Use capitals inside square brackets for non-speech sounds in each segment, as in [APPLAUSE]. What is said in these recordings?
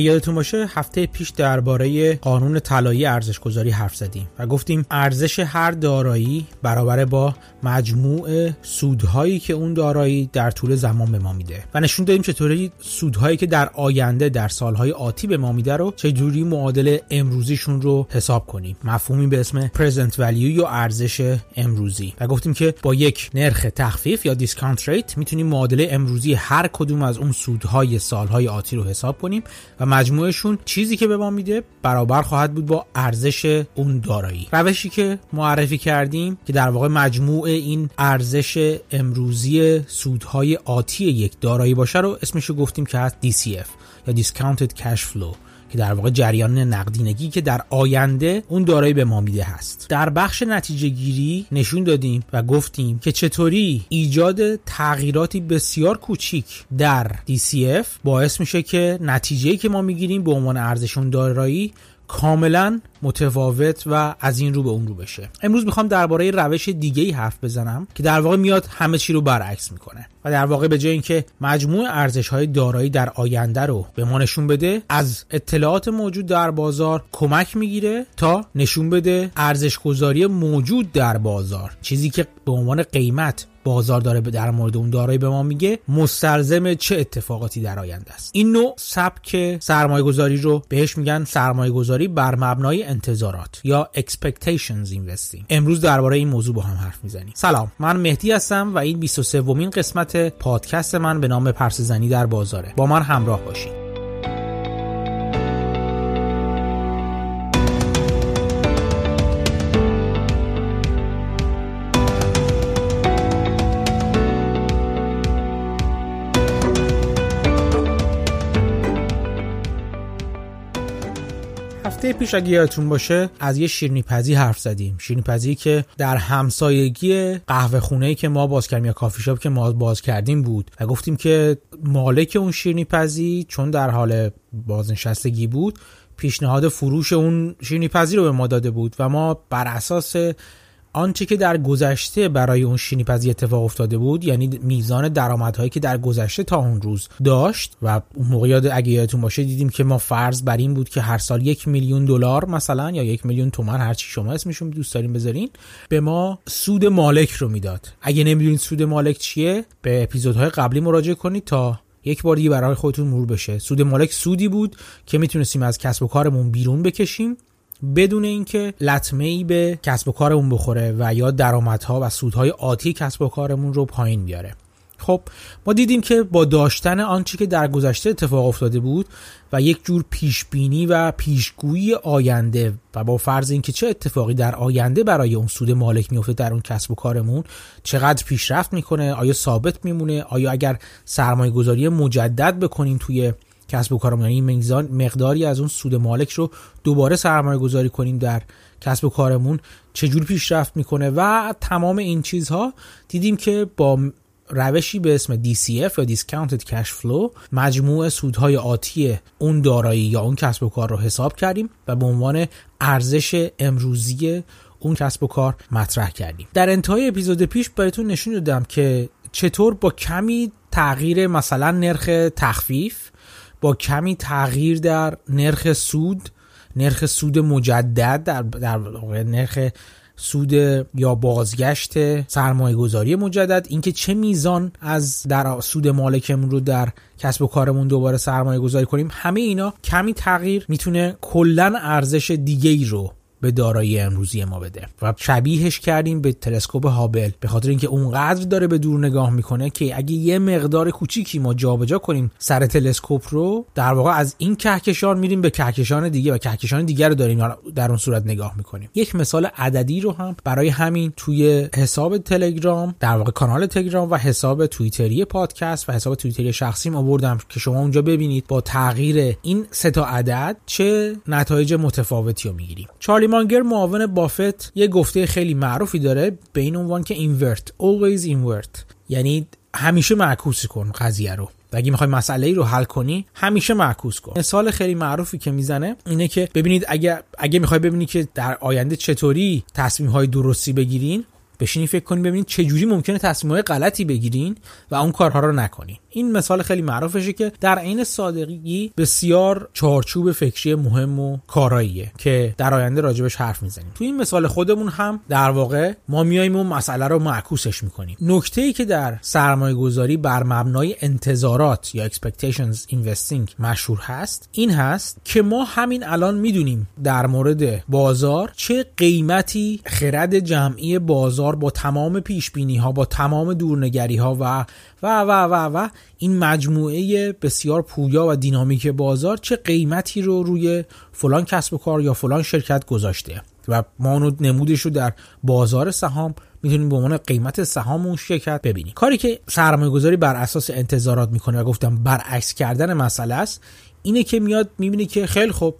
اگه یادتون باشه هفته پیش درباره قانون طلایی ارزش گذاری حرف زدیم و گفتیم ارزش هر دارایی برابر با مجموع سودهایی که اون دارایی در طول زمان به ما میده. و نشون دادیم چطوری سودهایی که در آینده در سالهای آتی به ما میده رو چجوری معادل امروزیشون رو حساب کنیم. مفهومی به اسم present value یا ارزش امروزی. و گفتیم که با یک نرخ تخفیف یا discount rate می‌تونیم معادله امروزی هر کدوم از اون سودهای سالهای آتی رو حساب کنیم و مجموعشون چیزی که به ما میده برابر خواهد بود با ارزش اون دارایی. روشی که معرفی کردیم که در واقع مجموع این ارزش امروزی سودهای آتی یک دارایی باشه رو اسمش رو گفتیم که هست DCF یا Discounted Cash Flow. که در واقع جریان نقدینگی که در آینده اون دارایی به ما میده هست. در بخش نتیجه گیری نشون دادیم و گفتیم که چطوری ایجاد تغییراتی بسیار کوچیک در DCF باعث میشه که نتیجه‌ای که ما می‌گیریم به عنوان ارزش اون دارایی کاملا متفاوت و از این رو به اون رو بشه. امروز می‌خوام درباره روش دیگه ای حرف بزنم که در واقع میاد همه چی رو برعکس می‌کنه و در واقع به جای اینکه مجموع ارزش های دارایی در آینده رو به ما نشون بده از اطلاعات موجود در بازار کمک می‌گیره تا نشون بده ارزش گذاری موجود در بازار چیزی که به عنوان قیمت بازار داره در مورد اون دارایی به ما میگه مستلزم چه اتفاقاتی در آینده است؟ این نوع سبک سرمایه گذاری رو بهش میگن سرمایه گذاری بر مبنای انتظارات یا expectations investing. امروز درباره این موضوع با هم حرف می‌زنیم. سلام من مهدی هستم و این 23 ومین قسمت پادکست من به نام پرسزنی در بازاره. با من همراه باشید. هفته پیش اگه یادتون باشه از یه شیرنی پزی حرف زدیم. شیرنی پزی که در همسایگی قهوه خونه که ما باز کردیم یا کافی شاپ که ما باز کردیم بود و گفتیم که مالک اون شیرنی پزی چون در حال بازنشستگی بود پیشنهاد فروش اون شیرنی پزی رو به ما داده بود و ما بر اساس آنچه که در گذشته برای اون شینی پزی اتفاق افتاده بود یعنی میزان درآمدهایی که در گذشته تا اون روز داشت و اون موقع اگه یادتون باشه دیدیم که ما فرض بر این بود که هر سال یک میلیون دلار مثلا یا یک میلیون تومن هر چی شما اسمشون دوست دارین بذارین به ما سود مالک رو می‌داد. اگه نمی‌دونید سود مالک چیه به اپیزودهای قبلی مراجعه کنید تا یک بار دیگه برای خودتون مرور بشه. سود مالک سودی بود که می‌تونستیم از کسب و کارمون بیرون بکشیم. بدون اینکه لطمه ای به کسب و کارمون بخوره و یا درآمدها و سودهای آتی کسب و کارمون رو پایین بیاره. خب ما دیدیم که با داشتن آنچه که در گذشته اتفاق افتاده بود و یک جور پیش بینی و پیشگویی آینده و با فرض اینکه چه اتفاقی در آینده برای اون سود مالک میفته در اون کسب و کارمون چقدر پیشرفت می‌کنه آیا ثابت میمونه آیا اگر سرمایه گذاری مجدد بکنیم توی کسب و کارمون. یعنی مقداری از اون سود مالک رو دوباره سرمایه گذاری کنیم در کسب و کارمون. چجور پیشرفت می‌کنه؟ و تمام این چیزها دیدیم که با روشی به اسم DCF یا Discounted Cash Flow مجموع سودهای آتی اون دارایی یا اون کسب و کار رو حساب کردیم و به عنوان ارزش امروزی اون کسب و کار مطرح کردیم. در انتهای اپیزود پیش بهتون نشون دادم که چطور با کمی تغییر مثلا نرخ تخفیف با کمی تغییر در نرخ سود نرخ سود مجدد در, در نرخ سود یا بازگشت سرمایه گذاری مجدد. اینکه چه میزان از در سود مالکمون رو در کسب و کارمون دوباره سرمایه گذاری کنیم همه اینا کمی تغییر می‌تونه کلا ارزش دیگه ای رو به دارایی امروزی ما بده. و شبیهش کردیم به تلسکوپ هابل. به خاطر اینکه اونقدر داره به دور نگاه می‌کنه که اگه یه مقدار کوچیکی ما جابجا کنیم سر تلسکوپ رو در واقع از این کهکشان میریم به کهکشان دیگه و کهکشان دیگه رو داریم در اون صورت نگاه می‌کنیم. یک مثال عددی رو هم برای همین توی حساب تلگرام در واقع کانال تلگرام و حساب توییتری پادکست و حساب توییتری شخصیم آوردم که شما اونجا ببینید با تغییر این سه تا عدد چه نتایج متفاوتی رو می‌گیریم. چارلی مانگر معاون بافت یه گفته خیلی معروفی داره به این عنوان که invert always invert. یعنی همیشه معکوس کن قضیه رو. و اگه می‌خوای مسئله ای رو حل کنی همیشه معکوس کن. مثال خیلی معروفی که می‌زنه اینه که ببینید اگه اگه می‌خوای ببینی که در آینده چطوری تصمیم های درستی بگیرین بشینی فکر کنی ببینید چه جوری ممکنه تصمیم های غلطی بگیرین و اون کارها رو نکنین این مثال خیلی معروفشه که در عین سادگی بسیار چارچوب فکری مهم و کاراییه که در آینده راجبش حرف می‌زنیم. تو این مثال خودمون هم در واقع ما میایم اون مسئله رو معکوسش می‌کنیم. نکته ای که در سرمایه گذاری بر مبنای انتظارات یا expectations investing مشهور هست این هست که ما همین الان می‌دونیم در مورد بازار چه قیمتی خرد جمعی بازار با تمام پیش بینی ها با تمام دورنگری ها و و و و و این مجموعه بسیار پویا و دینامیک بازار چه قیمتی رو روی فلان کسب و کار یا فلان شرکت گذاشته و ما اونو نمودش رو در بازار سهام می‌تونیم به عنوان قیمت سهام اون شرکت ببینیم. کاری که سرمایه گذاری بر اساس انتظارات می‌کنه و گفتم برعکس کردن مسئله است اینه که میاد می‌بینه که خیلی خوب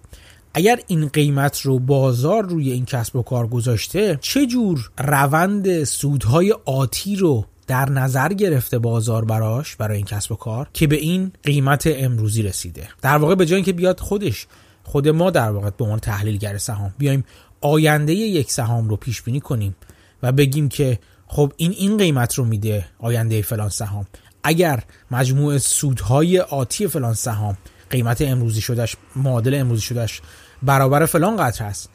اگر این قیمت رو بازار روی این کسب و کار گذاشته چه جور روند سودهای آتی رو در نظر گرفته بازار براش برای این کسب و کار که به این قیمت امروزی رسیده. در واقع به جای اینکه بیاد خودش خود ما در واقع به عنوان تحلیلگر سهام بیایم آینده یک سهام رو پیش بینی کنیم و بگیم که خب این این قیمت رو میده آینده فلان سهام. اگر مجموع سودهای آتی فلان سهام قیمت امروزی شدهش معادل امروزی شدهش برابر فلان قدر هست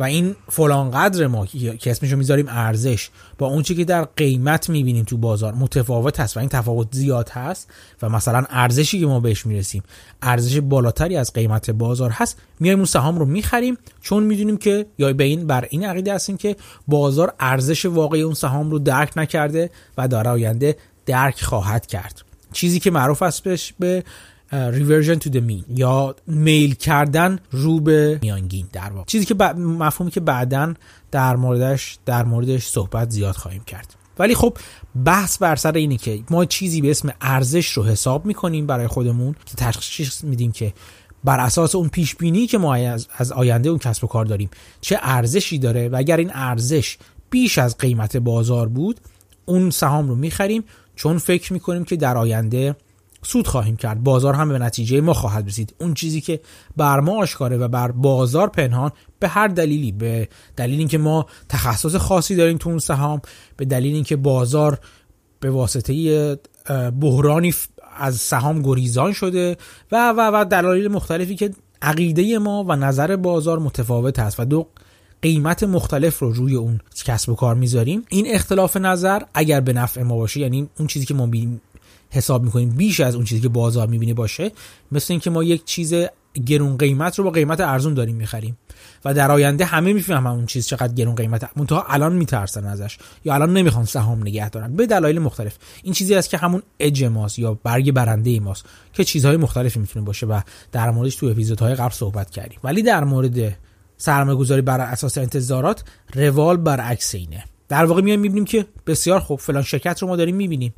و این فلان قدر ما که اسمشو می‌ذاریم ارزش. با اون چی که در قیمت می‌بینیم تو بازار متفاوت هست و این تفاوت زیاد هست و مثلا ارزشی که ما بهش می‌رسیم ارزش بالاتری از قیمت بازار هست میایم اون سهام رو می‌خریم چون می‌دونیم که یا به این بر این عقیده هستیم که بازار ارزش واقعی اون سهام رو درک نکرده و در آینده درک خواهد کرد. چیزی که معروف است به ریورژن تو the mean یا میل کردن رو به میانگین در واقع. چیزی که مفهومی که بعدا در موردش در موردش صحبت زیاد خواهیم کرد. ولی خب بحث بر سر اینه که ما چیزی به اسم ارزش رو حساب می‌کنیم برای خودمون که تشخیص میدیم که بر اساس اون پیش بینی که ما از آینده اون کسب و کار داریم چه ارزشی داره؟ و اگر این ارزش بیش از قیمت بازار بود اون سهام رو می‌خریم چون فکر می‌کنیم که در آینده سود خواهیم کرد. بازار هم به نتیجه ما خواهد رسید. اون چیزی که بر ما آشکاره و بر بازار پنهان به هر دلیلی به دلیل اینکه ما تخصص خاصی داریم تو اون سهام به دلیل اینکه بازار به واسطه بحرانی از سهام گریزان شده و و و دلایل مختلفی که عقیده ما و نظر بازار متفاوت است و دو قیمت مختلف رو روی اون کسب و کار می‌ذاریم. این اختلاف نظر اگر به نفع ما باشه یعنی اون چیزی که ما حساب می‌کنیم بیش از اون چیزی که بازار می‌بینه باشه مثل اینکه ما یک چیز گرون قیمت رو با قیمت ارزون داریم می‌خریم. و در آینده همه می‌فهمن اون چیز چقدر گرون قیمت منتها الان میترسن ازش یا الان نمی‌خوان سهام نگه دارن. به دلایل مختلف. این چیزی است که همون اج ماست یا برگ برنده ماست که چیزهای مختلفی می‌تونه باشه و در موردش تو اپیزودهای قبل صحبت کردیم. ولی در مورد سرمایه گذاری بر اساس انتظارات روال برعکس اینه. در واقع میایم می‌بینیم که بسیار خوب فلان شرکت رو ما داریم می‌بینیم.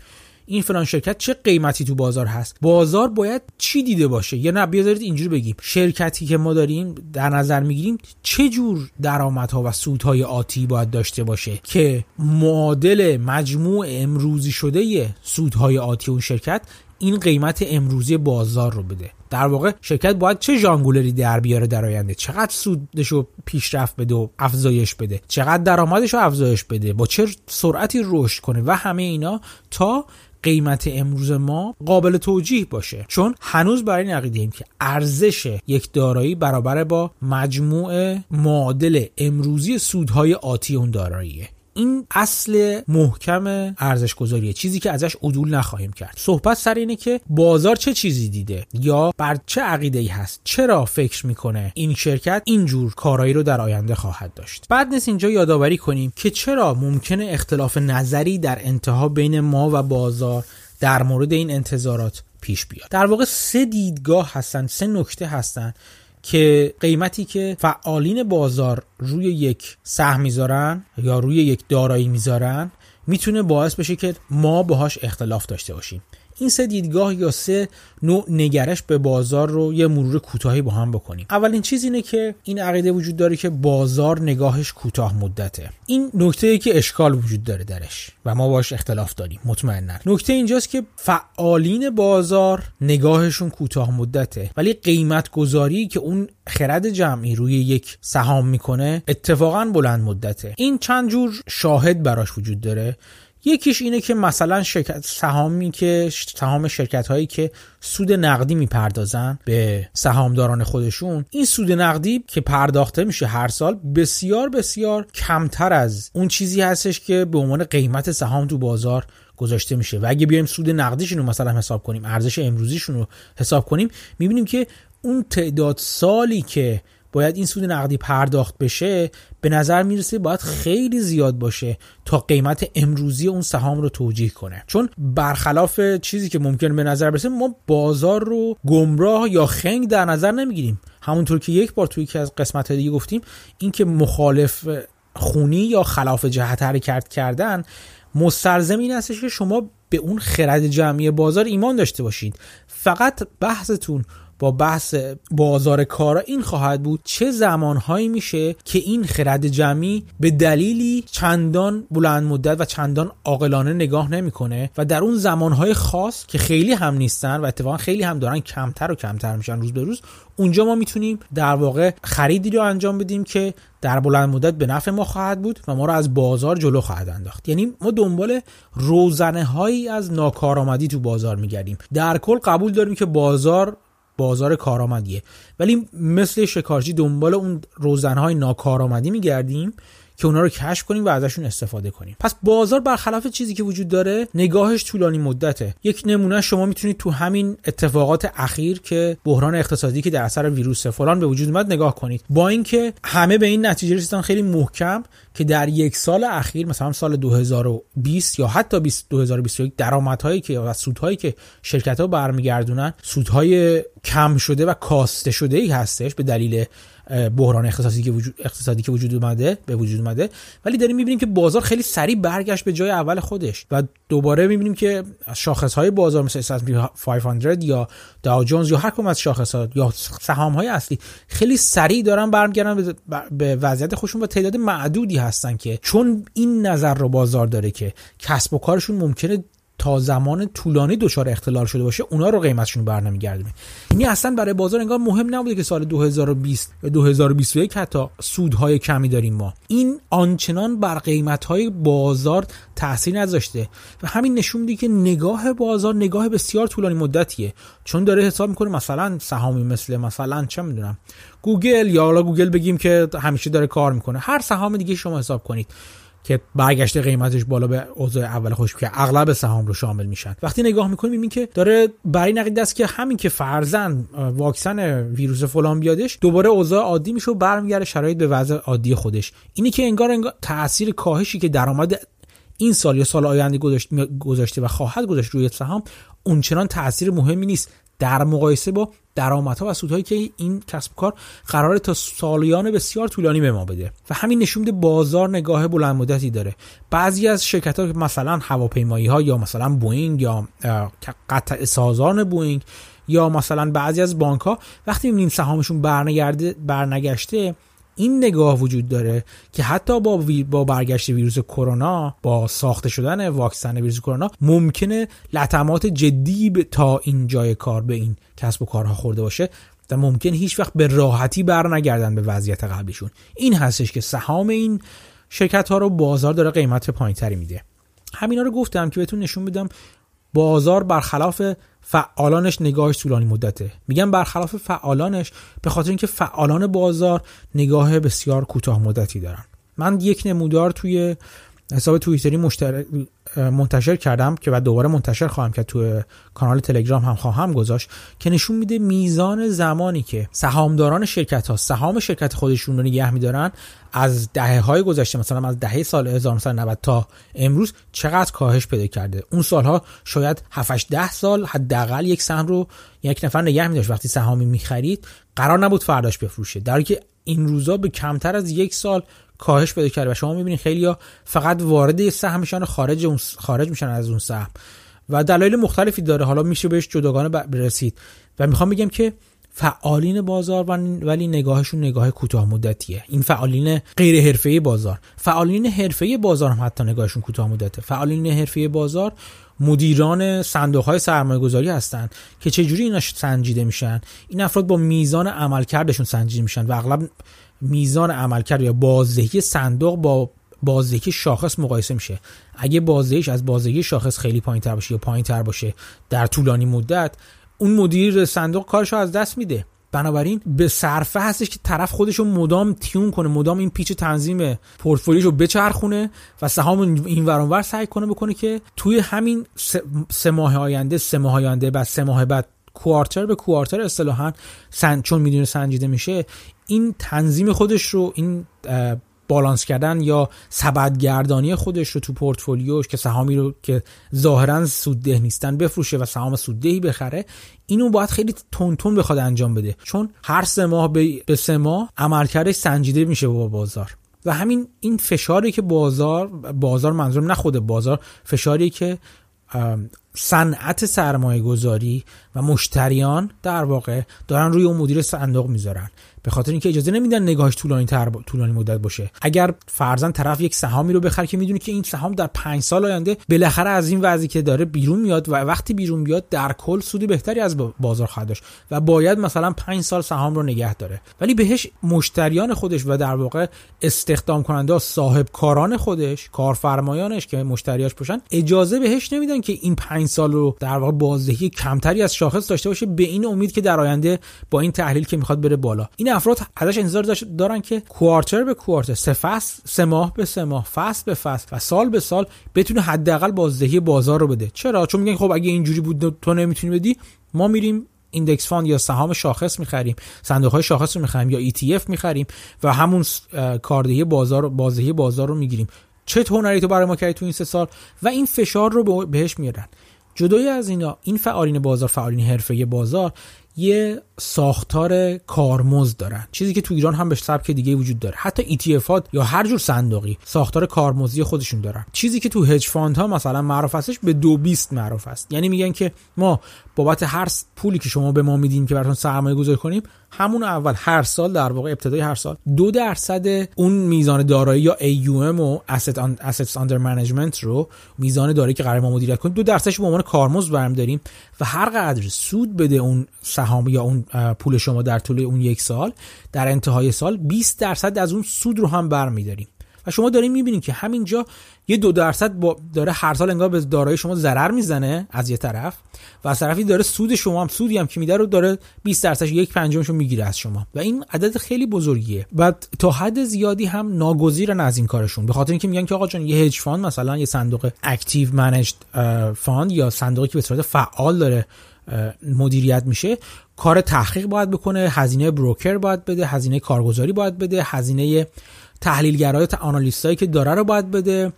این فلان شرکت چه قیمتی تو بازار هست؟ بازار باید چی دیده باشه؟ یا نه بیاذارید اینجوری بگیم. شرکتی که ما داریم در نظر می‌گیریم چه جور درآمدها و سودهای آتی باید داشته باشه که معادل مجموع امروزی شده سودهای آتی اون شرکت این قیمت امروزی بازار رو بده؟ در واقع شرکت باید چه ژانگولری در بیاره در آینده؟ چقدر سودش رو پیشرفت بده و افزایش بده؟ چقدر درآمدش رو افزایش بده؟ با چه سرعتی رشد کنه؟ و همه اینا تا قیمت امروز ما قابل توجیه باشه. چون هنوز برای این عقیده ایم که ارزش یک دارایی برابر با مجموع معادل امروزی سودهای آتی اون داراییه. این اصل محکم ارزش گذاریه چیزی که ازش عدول نخواهیم کرد. صحبت سر اینه که بازار چه چیزی دیده؟ یا بر چه عقیده ای هست؟ چرا فکر می‌کنه این شرکت اینجور کارایی رو در آینده خواهد داشت؟ بعد نیست اینجا یادآوری کنیم که چرا ممکنه اختلاف نظری در انتها بین ما و بازار در مورد این انتظارات پیش بیاد. در واقع سه دیدگاه هستن سه نکته هستن که قیمتی که فعالین بازار روی یک سهم می‌ذارن یا روی یک دارایی می‌ذارن می‌تونه باعث بشه که ما باهاش اختلاف داشته باشیم. این سه دیدگاه یا سه نوع نگرش به بازار رو یه مرور کوتاهی با هم بکنیم. اولین چیز اینه که این عقیده وجود داره که بازار نگاهش کوتاه مدته. این نکته ای که اشکال وجود داره درش و ما باش اختلاف داریم مطمئنا. نکته اینجاست که فعالین بازار نگاهشون کوتاه مدته ولی قیمت گذاری که اون خرد جمعی روی یک سهام می‌کنه اتفاقا بلند مدته. این چند جور شاهد براش وجود داره. یکیش اینه که مثلا شرکت سهامی که سهام شرکت هایی که سود نقدی می‌پردازن به سهامداران خودشون این سود نقدی که پرداخته میشه هر سال بسیار بسیار کمتر از اون چیزی هستش که به عنوان قیمت سهام تو بازار گذاشته میشه. و اگه بیایم سود نقدیشون رو مثلا حساب کنیم ارزش امروزیشون رو حساب کنیم می‌بینیم که اون تعداد سالی که باید این سود نقدی پرداخت بشه به نظر می‌رسه باید خیلی زیاد باشه تا قیمت امروزی اون سهام رو توجیه کنه. چون برخلاف چیزی که ممکن به نظر برسه ما بازار رو گمراه یا خنگ در نظر نمی‌گیریم. همونطور که یک بار توی یکی از قسمت دیگه گفتیم اینکه مخالف خونی یا خلاف جهت حرکت کردن مستلزم این هستش که شما به اون خرد جمعی بازار ایمان داشته باشید. فقط بحثتون با بحث بازار کارا این خواهد بود چه زمانهایی میشه که این خرد جمعی به دلیلی چندان بلند مدت و چندان عاقلانه نگاه نمی‌کنه و در اون زمانهای خاص که خیلی هم نیستن و اتفاقا خیلی هم دارن کمتر و کمتر میشن روز به روز اونجا ما می‌تونیم در واقع خریدی رو انجام بدیم که در بلند مدت به نفع ما خواهد بود و ما رو از بازار جلو خواهد انداخت. یعنی ما دنبال روزنه هایی از ناکارآمدی تو بازار میگردیم. در کل قبول داریم که بازار بازار کارآمدیه. ولی مثل شکارچی دنبال اون روزنهای ناکارآمدی میگردیم که اونا رو کشف کنیم و ازشون استفاده کنیم. پس بازار برخلاف چیزی که وجود داره نگاهش طولانی مدته. یک نمونه شما می‌تونید تو همین اتفاقات اخیر که بحران اقتصادی که در اثر ویروس فلان به وجود اومد نگاه کنید. با اینکه همه به این نتیجه رسیدن خیلی محکم که در یک سال اخیر مثلا سال 2020 یا حتی 2021 درآمدهایی که و سودهایی که شرکت ها برمیگردونن سودهای کم شده و کاسته شده ای هستش به دلیل بحران اقتصادی که وجود اقتصادی که وجود اومده به وجود اومده. ولی داریم می‌بینیم که بازار خیلی سریع برگشت به جای اول خودش و دوباره می‌بینیم که شاخص های بازار مثل S&P 500 یا داو جونز یا هر کدوم از شاخص ها یا سهام های اصلی خیلی سریع دارن برمیگردن به وضعیت خودشون و تعداد معدودی هستن که چون این نظر رو بازار داره که کسب و کارشون ممکنه تا زمان طولانی دچار اختلال شده باشه اونا رو قیمتشون بر نمیگردونه یعنی اصلا برای بازار انگار مهم نبوده که سال 2020 و 2021 حتی سودهای کمی داریم ما. این آنچنان بر قیمتهای بازار تاثیر نذاشته و همین نشون میده که نگاه بازار نگاه بسیار طولانی مدتیه. چون داره حساب می‌کنه مثلا سهامی مثل مثلا چه می‌دونم گوگل یا حالا گوگل بگیم که همیشه داره کار می‌کنه. هر سهام دیگه شما حساب کنید. که برگشته قیمتش بالا به اوضاع اول خودش که اغلب سهام رو شامل میشن. وقتی نگاه می‌کنیم می‌بینیم که داره برای نقید است که همین که فرضا واکسن ویروس فلان بیادش دوباره اوضاع عادی میشه و برمیگرده شرایط به وضع عادی خودش. اینی که انگار انگار تاثیر کاهشی که درآمد این سال یا سال آینده گذاشته و خواهد گذاشت روی سهام اونچنان تاثیر مهمی نیست. در مقایسه با درآمدها و سودهایی که این کسب و کار قراره تا سالیان بسیار طولانی به ما بده. و همین نشون میده بازار نگاه بلند مدتی داره. بعضی از شرکت ها مثلا هواپیمایی ها یا مثلا بوینگ یا قطعه سازان بوینگ یا مثلا بعضی از بانک ها وقتی می‌بینیم سهامشون برنگشته این نگاه وجود داره که حتی با با برگشت ویروس کرونا با ساخته شدن واکسن ویروس کرونا ممکنه لطمات جدی تا این جای کار به این کسب و کارها خورده باشه و ممکن هیچ وقت به راحتی بر نگردن به وضعیت قبلیشون. این هستش که سهام این شرکت ها رو بازار داره قیمت پایینتری میده. همینا رو گفتم که بهتون نشون بدم بازار برخلاف فعالانش نگاهش طولانی مدته. میگم برخلاف فعالانش به خاطر اینکه فعالان بازار نگاه بسیار کوتاه مدتی دارن. من یک نمودار توی حساب توییتری منتشر کردم که بعد دوباره منتشر خواهم کرد توی کانال تلگرام هم خواهم گذاشت که نشون میده میزان زمانی که سهامداران شرکت ها سهام شرکت خودشون رو نگه میدارن از دهه های گذشته مثلا از دهه سال 1990 تا امروز چقدر کاهش پیدا کرده. اون سالها شاید 7 10 سال حداقل یک سهم رو یک نفر نگه میداشت. وقتی سهامی می‌خرید قرار نبود فرداش بفروشه. در که این روزا به کمتر از یک سال کاهش پیدا کرده و شما می‌بینید خیلی ها فقط وارد سهمشان خارج اون خارج میشن از اون سهم. و دلایل مختلفی داره. حالا میشه بهش جداگانه برسید و می‌خوام بگم که فعالین بازار ولی نگاهشون نگاه کوتاه مدتیه. این فعالین غیر حرفه‌ای بازار. فعالین حرفه‌ای بازار هم حتی نگاهشون کوتاه مدته. فعالین حرفه‌ای بازار مدیران صندوق های سرمایه گذاری هستن که چجوری اینا سنجیده میشن؟ این افراد با میزان عملکردشون سنجیده میشن و اغلب میزان عملکرد یا بازدهی صندوق با بازدهی شاخص مقایسه میشه. اگه بازدهیش از بازدهی شاخص خیلی پایین تر باشه یا پایین تر باشه در طولانی مدت اون مدیر صندوق کارشو از دست میده. بنابراین به صرفه هستش که طرف خودش رو مدام تیون کنه مدام این پیچ تنظیم پورتفولیوش رو بچرخونه و سهام این ورانور سعی کنه بکنه که توی همین سه ماه آینده سه ماه آینده بعد سه ماه بعد کوارتر به کوارتر اصطلاحا سن چون می‌دونه سنجیده میشه این تنظیم خودش رو این بالانس کردن یا سبدگردانی خودش رو تو پورتفولیوش که سهامی رو که ظاهرا سودده نیستن بفروشه و سهام سوددهی بخره اینو باید خیلی تون تون بخواد انجام بده. چون هر سه ماه به سه ماه عملکردش سنجیده میشه با بازار. و همین این فشاری که بازار بازار منظورم نه خود بازار فشاری که صنعت سرمایه گذاری و مشتریان در واقع دارن روی اون مدیر صندوق می‌ذارن. به خاطر اینکه اجازه نمیدن نگاهش طولانی تر طولانی مدت باشه. اگر فرزن طرف یک سهامی رو بخره که می‌دونه که این سهام در پنج سال آینده بالاخره از این وضعی که داره بیرون میاد و وقتی بیرون بیاد در کل سود بهتری از بازار خواهد داشت و باید مثلا پنج سال سهام رو نگه داره. ولی بهش مشتریان خودش و در واقع استخدام کننده صاحب کاران خودش کارفرمایانش که مشتریاش باشن اجازه بهش نمیدن که این پنج سال رو در واقع بازدهی کمتری از شاخص داشته باشه به این امید که در آینده با این تحلیل که می‌خواد بره بالا. این افراد ازش انتظار دارن که quarter به quarter سه فصل سه ماه به سه ماه فصل به فصل و سال به سال بتونه حداقل بازدهی بازار رو بده. چرا؟ چون میگن خب اگه اینجوری بود تو نمی‌تونی بدی ما میریم index fund یا سهام شاخص می‌خریم صندوق های شاخص رو می‌خریم یا ETF می‌خریم و همون کاردهی بازار بازدهی بازار رو می‌گیریم. چه هنری تو برای ما کردی تو این سه سال؟ و این فشار رو بهش میارن جدای از اینا این فعالین بازار فعالین حرفه‌ای بازار یه ساختار کارمزد دارن. چیزی که تو ایران هم به سبک دیگه وجود داره. حتی ETF یا هر جور صندوقی ساختار کارمزدی خودشون دارن. چیزی که تو hedge fund ها مثلا معروف هستش به دو بیست معروف است یعنی میگن که ما بابت هر پولی که شما به ما میدین که براتون سرمایه گذاری کنیم همون اول هر سال در واقع ابتدای هر سال دو درصد اون میزان دارایی یا AUM و Asset Assets Under Management رو میزان دارایی که قرار ما مدیریت کنیم دو درصدش به عنوان کارمزد برم داریم و هر قدر سود بده اون سهام یا اون پول شما در طول اون یک سال در انتهای سال 20 درصد از اون سود رو هم برمیداریم. و شما دارین می‌بینید که همینجا یه دو درصد با داره هر سال انگار به دارایی شما ضرر می‌زنه از یه طرف و از طرفی داره سود شما هم سودی هم که میده رو داره 20 درصد یک پنجمش رو می‌گیره از شما. و این عدد خیلی بزرگیه. و تا حد زیادی هم ناگزیرن از این کارشون. به خاطر اینکه میگن که آقا جان یه hedge fund مثلا یه صندوق active managed fund یا صندوقی که به صورت فعال داره مدیریت میشه. کار تحقیق باید بکنه هزینه broker باید بده هزینه کارگزاری باید بده هزینه تحلیلگرای analyst ایی که داره رو باید بده.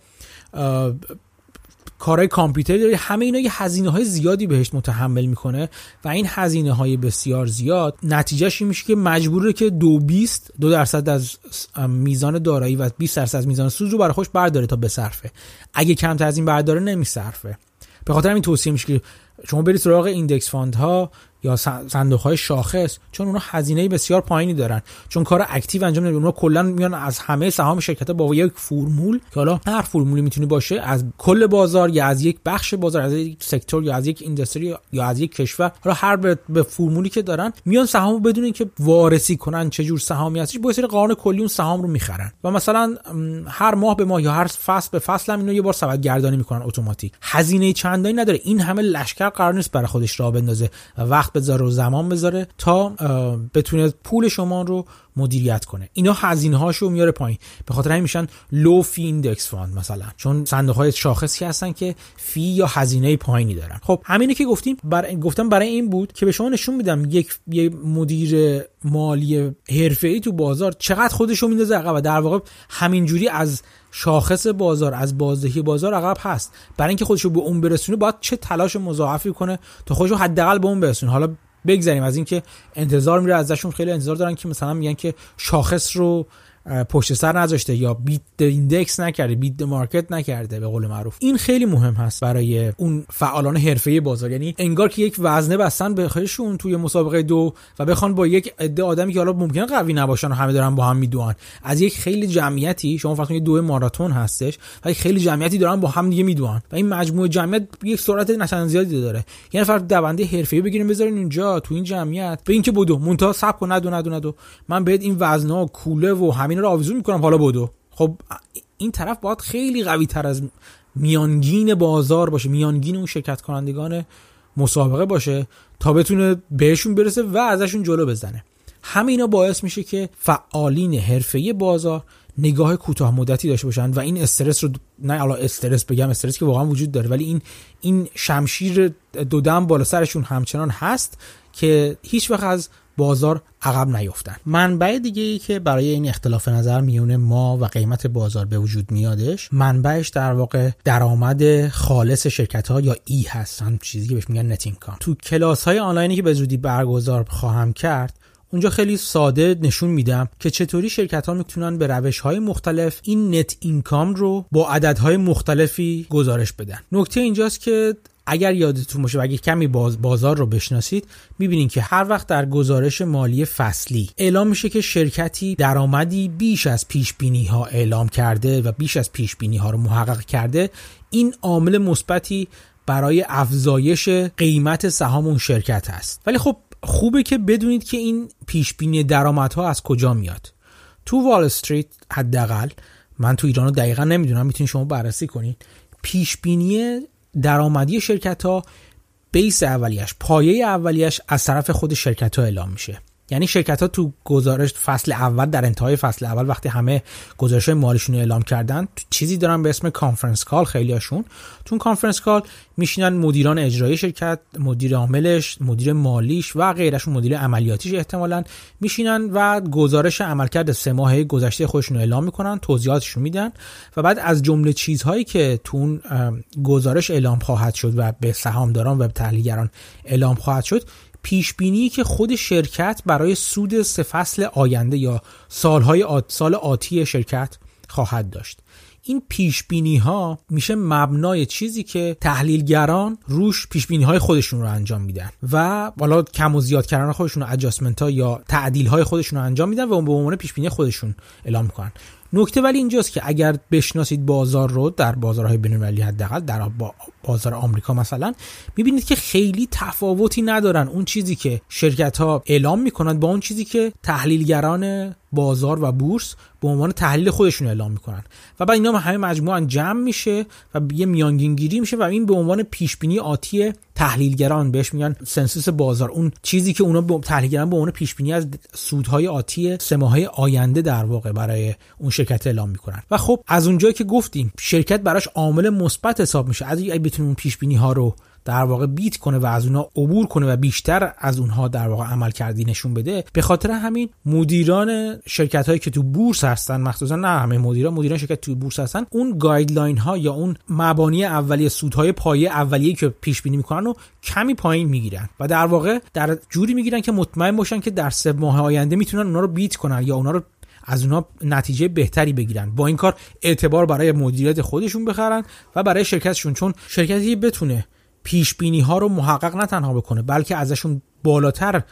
کارهای کامپیوتری داره همه اینا یه هزینه های زیادی بهش متحمل می‌کنه و این هزینه های بسیار زیاد. نتیجهش این میشه که مجبوره که دو بیست دو درصد از میزان دارایی و 20 درصد از میزان سود رو برای خودش برداره تا بصرفه. اگه کمتر از این برداره نمیصرفه. به خاطر همین توصیه میشه که شما برید سراغ index fund ها یا صندوق های شاخص چون اونا هزینه بسیار پایینی دارن. چون کار active انجام نمیدن اونا کلا میان از همه سهام شرکت با یک فرمول که حالا هر فرمولی می‌تونه باشه از کل بازار یا از یک بخش بازار از یک sector یا از یک industry یا از یک کشور حالا هر به, فرمولی که دارن میان سهامو بدون اینکه وارسی کنن چه جور سهامی هستش با سری قانون کلی اون سهام رو می‌خرن. و مثلا هر ماه به ماه یا هر فصل به فصل هم اینو یه بار سبد گردانی می‌کنن اتوماتیک. هزینه چندانی نداره. این همه لشکر قرار نیست برای خودش راه بندازه. و وقت بذاره و زمان بذاره تا بتونه پول شما رو مدیریت کنه. اینا هزینه هاشو میاره پایین. به خاطر همین میشن low fee index fund مثلا. چون صندوق های شاخصی هستن که fee یا هزینه پایینی دارن. خب همینه که گفتیم بر... گفتم برای این بود که به شما نشون میدم یک یه مدیر مالی حرفه‌ای تو بازار چقدر خودش رو میندازه عقب. و در واقع همینجوری از شاخص بازار از بازدهی بازار عقب هست. برای اینکه خودش رو به اون برسونه باید چه تلاش مضاعفی کنه تا خودش رو حداقل به اون برسونه. حالا بگذاریم. از اینکه انتظار میره ازشون. خیلی انتظار دارن که مثلا میگن که شاخص رو پشت سر نذاشته یا beat index نکرده beat market نکرده به قول معروف. این خیلی مهم هست برای اون فعالان حرفه‌ای بازار. یعنی انگار که یک وزنه بستن به خودشون توی مسابقه دو و بخوان با یک عده آدمی که حالا ممکنه قوی نباشن و همه دارن با هم میدوان. از یک خیلی جمعیتی شما فرض کنید دو ماراتون هستش و یک خیلی جمعیتی دارن با هم دیگه میدوان. و این مجموعه جمعیت یک سرعت نشان زیادی داره. یه نفر دونده حرفه‌ای بگیریم بذارین اینجا تو این جمعیت. به اینکه بدو مونتا سب کن ندو ندو ندو. من بهت این وزنا کوله و رو آویزون می‌کنم. حالا بدو. خب این طرف باید خیلی قوی تر از میانگین بازار باشه. میانگین اون شرکت کنندگان مسابقه باشه تا بتونه بهشون برسه و ازشون جلو بزنه. همینا باعث میشه که فعالین حرفه‌ای بازار نگاه کوتاه مدتی داشته باشن و این استرس رو نه حالا استرس بگم استرس که واقعا وجود داره ولی این این شمشیر دودم بالا سرشون همچنان هست که هیچ وقت از بازار عقب نیفتن منبع دیگه ای که برای این اختلاف نظر میون ما و قیمت بازار به وجود میادش منبعش در واقع درآمد خالص شرکت ها یا ای هستن چیزی که بهش میگن نت اینکام. تو کلاس های آنلاینی که به زودی برگزار خواهم کرد اونجا خیلی ساده نشون میدم که چطوری شرکت ها می‌تونن به روش های مختلف این نت اینکام رو با عددهای مختلفی گزارش بدن. نکته اینجاست که اگر یادتون باشه و اگه کمی باز بازار رو بشناسید می‌بینید که هر وقت در گزارش مالی فصلی اعلام میشه که شرکتی درآمدی بیش از پیش بینی ها اعلام کرده و بیش از پیش بینی ها رو محقق کرده این عامل مثبتی برای افزایش قیمت سهام اون شرکت هست ولی خب خوبه که بدونید که این پیش بینی درآمدها از کجا میاد. تو وال استریت حداقل من تو ایران رو دقیقا نمی‌دونم می‌تونید شما بررسی کنید پیش بینی درآمدی شرکت ها base اولیش پایه اولیش از طرف خود شرکت ها اعلام میشه. یعنی شرکت ها تو گزارش فصل اول در انتهای فصل اول وقتی همه گزارش مالیشون رو اعلام کردن چیزی دارن به اسم conference call خیلی هاشون تو conference call میشینن مدیران اجرایی شرکت مدیر عاملش مدیر مالیش و غیرشون مدیر عملیاتیش احتمالا میشینن و گزارش عملکرد سه ماهه گذشته خودشون رو اعلام می‌کنن توضیحاتشون میدن و بعد از جمله چیزهایی که تو گزارش اعلام خواهد شد و به سهامداران و به تحلیلگران اعلام خواهد شد پیش بینی که خود شرکت برای سود سه فصل آینده یا سالهای آت سال آتی شرکت خواهد داشت. این پیش بینی ها میشه مبنای چیزی که تحلیلگران روش پیش بینی های خودشون رو انجام میدن و بالا کم و زیاد کردن خودشون رو ادجاستمنت ها یا تعدیل های خودشون رو انجام میدن و به عنوان پیش بینی خودشون اعلام می‌کنن. نکته ولی اینجاست که اگر بشناسید بازار رو در بازارهای بین‌المللی حداقل در بازار آمریکا مثلا می‌بینید که خیلی تفاوتی ندارن. اون چیزی که شرکت ها اعلام می‌کنند با اون چیزی که تحلیلگران بازار و بورس به عنوان تحلیل خودشون اعلام می‌کنن. و بعد اینا همه مجموعا جمع میشه و یه میانگینگیری میشه و این به عنوان پیش بینی آتی تحلیلگران بهش میگن consensus بازار. اون چیزی که اونا به تحلیلگران به عنوان پیش بینی از سودهای آتی سه ماهه آینده در واقع برای اون شرکت اعلام می‌کنن. و خب از اونجایی که گفتیم شرکت براش عامل مثبت حساب میشه. از اگه بتونیم اون پیش بینی ها رو در واقع beat کنه و از اونها عبور کنه و بیشتر از اونها در واقع عملکردی نشون بده به خاطر همین مدیران شرکت هایی که تو بورس هستن مخصوصا نه همه مدیران مدیران شرکت تو بورس هستن اون guideline ها یا اون مبانی اولیه سودهای پایه اولیه که پیش بینی می‌کنن رو کمی پایین می‌گیرن و در واقع در جوری می‌گیرن که مطمئن باشن که در سه ماه آینده می‌تونن اونا رو بیت کنن یا اونا رو از اونها نتیجه بهتری بگیرن. با این کار اعتبار برای مدیریت خودشون بخرن و برای شرکتشون چون شرکتی بتونه پیش بینی ها رو محقق نه تنها بکنه بلکه ازشون بالاتر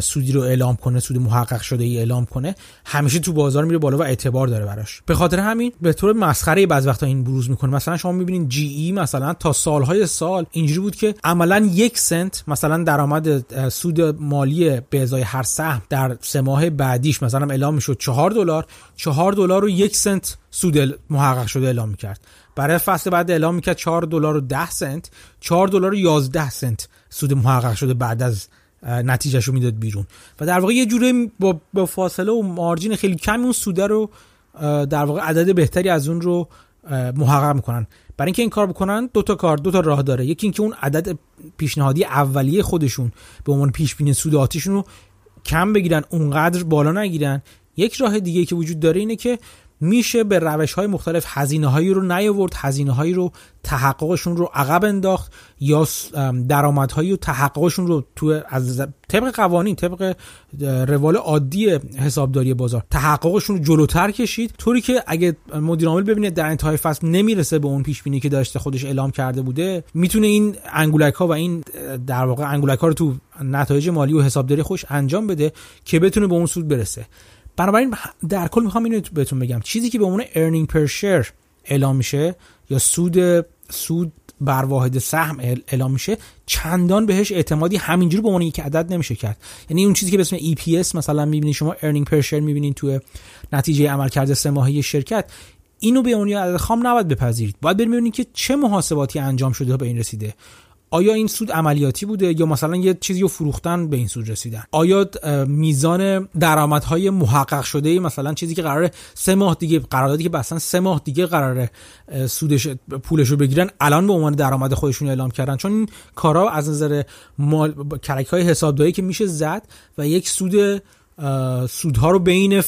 سودی رو اعلام کنه سود محقق شده ای اعلام کنه همیشه تو بازار میره بالا و اعتبار داره براش. به خاطر همین به طور مسخره بعض وقتا این بروز می‌کنه. مثلا شما می‌بینید جی ای مثلا تا سالهای سال اینجوری بود که عملا یک سنت مثلا درآمد سود مالی به ازای هر سهم در سه ماه بعدیش مثلا اعلام می‌شد چهار دلار چهار دلار رو یک سنت سود محقق شده اعلام می‌کرد. برای فصل بعد اعلام می‌کرد 4 دلار و 10 سنت. 4 دلار و 11 سنت سود محقق شده بعد از نتیجهش رو می‌داد بیرون. و در واقع یه جوری با, با فاصله و مارجین خیلی کمی اون سوده رو در واقع عدد بهتری از اون رو محقق می‌کنن. برای اینکه این کار بکنن دو تا کار دو تا راه داره. یکی اینکه اون عدد پیشنهادی اولیه خودشون به عنوان پیش بینی سود آتیشون رو کم بگیرن اونقدر بالا نگیرن. یک راه دیگه که وجود داره اینه که میشه به روش های مختلف هزینه هایی رو نیاورد هزینه هایی رو تحققشون رو عقب انداخت یا درآمدهایی و تحققشون رو تو از طبق قوانین طبق روال عادی حسابداری بازار تحققشون رو جلوتر کشید. طوری که اگه مدیر عامل ببینه در انتهای فصل نمی‌رسه به اون پیش بینی که داشته خودش اعلام کرده بوده می‌تونه این انگولک ها و این در واقع انگولک ها رو تو نتایج مالی و حسابداری خوش انجام بده که بتونه به اون سود برسه. بنابراین در کل می‌خوام اینو بهتون بگم. چیزی که به عنوان earning per share اعلام میشه یا سود سود بر واحد سهم اعلام میشه چندان بهش اعتمادی همینجوری به عنوان یک عدد نمیشه کرد. یعنی اون چیزی که به اسم EPS مثلا می‌بینید شما earning per share می‌بینید تو نتیجه عمل کرده سه ماهه شرکت اینو به عنوان عدد خام نباید بپذیرید. باید ببینید که چه محاسباتی انجام شده به این رسیده. آیا این سود عملیاتی بوده یا مثلا یه چیزی رو فروختن به این سود رسیدن؟ آیا میزان درآمدهای محقق شده مثلا چیزی که قراره سه ماه دیگه قراردادی که بسن سه ماه دیگه قراره سودش پولش رو بگیرن الان به عنوان درآمد خودشون اعلام کردن؟ چون این کارا از نظر مال کرک های حسابداری که میشه زد و یک سود سودها رو بین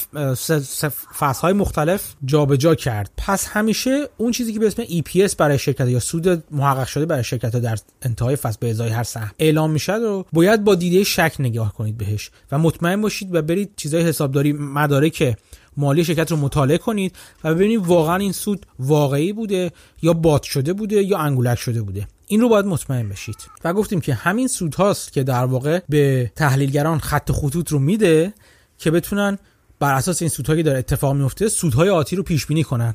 های مختلف جابجا جا کرد. پس همیشه اون چیزی که به اسم EPS برای شرکت یا سود محقق شده برای شرکت در انتهای فصل به ازای هر سهم اعلام میشه رو باید با دیده شک نگاه کنید بهش و مطمئن باشید و برید چیزای حسابداری مدارک مالی شرکت رو مطالعه کنید و ببینید واقعا این سود واقعی بوده یا بات شده بوده یا انگولک شده بوده. این رو باید مطمئن بشید. و گفتیم که همین سودهاست که در واقع به تحلیلگران خط خطوط رو میده که بتونن بر اساس این سودهایی که داره اتفاق میفته سودهای آتی رو پیش بینی کنن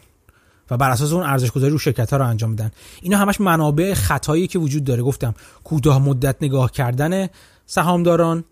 و بر اساس اون ارزش گذاری رو شرکت ها رو انجام بدن. اینا همش منابع خطایی که وجود داره. گفتم کوتاه مدت نگاه کردن سهامداران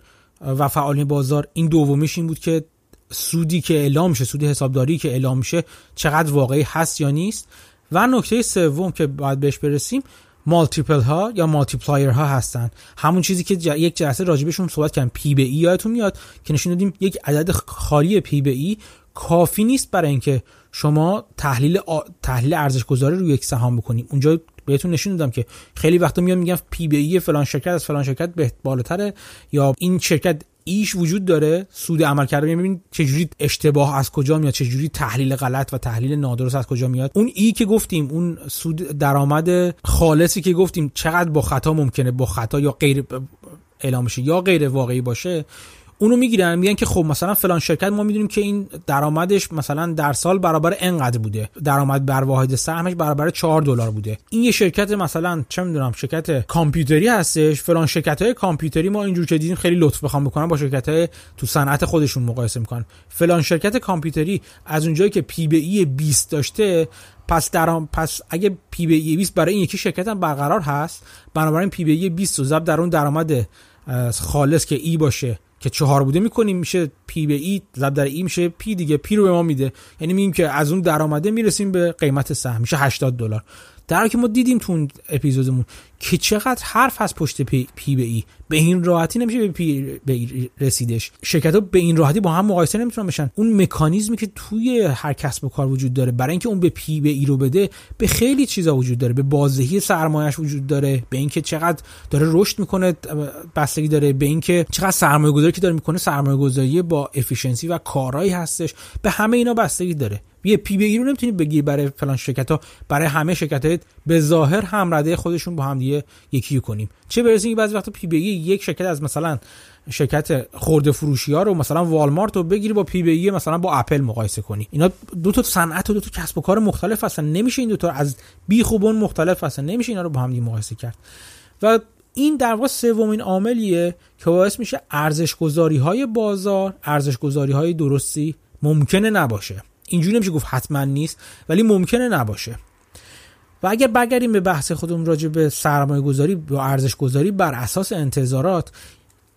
و فعالین بازار. این دومیش این بود که سودی که اعلام میشه سود حسابداری که اعلام میشه چقدر واقعی هست یا نیست. و نکته سوم که باید بهش برسیم multiple ها یا multiplier ها هستن. همون چیزی که یک جلسه راجبشون صحبت کردیم P به E یادتون میاد که نشون دادیم یک عدد خالی P به E کافی نیست برای اینکه شما تحلیل آ... تحلیل ارزش گذاری رو یک سهام بکنیم. اونجا بهتون نشون دادم که خیلی وقتا میان میگن پی به ای فلان شرکت از فلان شرکت به بالاتره یا این شرکت ایش وجود داره؟ سود عمل کرده یعنی ببین چجوری اشتباه از کجا میاد چجوری تحلیل غلط و تحلیل نادرست از کجا میاد. اون ای که گفتیم اون سود درآمد خالصی که گفتیم چقدر با خطا ممکنه با خطا یا غیر اعلام یا غیر واقعی باشه اونو می‌گیرن میگن که خب مثلا فلان شرکت ما می‌دونیم که این درآمدش مثلا در سال برابر انقدر بوده. درآمد بر واحد سهمش برابر 4 دلار بوده. این یه شرکت مثلا چه می‌دونم شرکت کامپیوتری هستش. فلان شرکت های کامپیوتری ما اینجور که دیدیم خیلی لطف بخوام بکنن با شرکت های تو صنعت خودشون مقایسه می‌کنن. فلان شرکت کامپیوتری از اونجایی که P به E 20 داشته پس درام پس اگه P به E 20 برای این یکی شرکت هم برقرار هست بنابراین P به E 20 رو ضرب در اون درآمد خالص که E باشه. که چهار بوده می‌کنیم میشه P به E ضرب در E میشه P دیگه P رو به ما میده. یعنی میگیم که از اون درآمده می‌رسیم به قیمت سهم میشه 80 دلار. در که ما دیدیم تو اون اپیزودمون که چقدر حرف هست پشت P, P به E به این راحتی نمیشه به P به E رسیدش. شرکت ها به این راحتی با هم مقایسه نمی‌تونن بشن. اون مکانیزمی که توی هر کسب و کار وجود داره برای اینکه اون به P به E رو بده به خیلی چیزا وجود داره. به بازدهی سرمایهش وجود داره به اینکه چقدر داره رشد می‌کنه بستگی داره به اینکه چقدر سرمایه گذاری که داره می‌کنه سرمایه گذاری با efficiency و کارایی هستش. به همه اینا بستگی داره. یه P به E رو نمی‌تونی بگی برای فلان شرکت ها برای همه شرکت به ظاهر هم رده خودشون با هم دیگه یکی کنیم. چه برسه که بعضی وقتا P به E یک شرکت از مثلا شرکت خرده فروشی ها رو مثلا والمارت رو بگیری با P به E مثلا با اپل مقایسه کنی. اینا دو تا صنعت و دو تا کسب و کار مختلف هستن. نمیشه این دو تا از بیخ و بن مختلف هستن. نمیشه اینا رو با هم مقایسه کرد. و این در واقع سومین عاملیه که باعث میشه ارزش گذاری های بازار ارزش گذاری های درستی ممکنه نباشه. اینجوری نمیشه گفت حتما نیست ولی ممکنه نباشه. و اگر برگردیم به بحث خودمون راجع به سرمایه گذاری و ارزش گذاری بر اساس انتظارات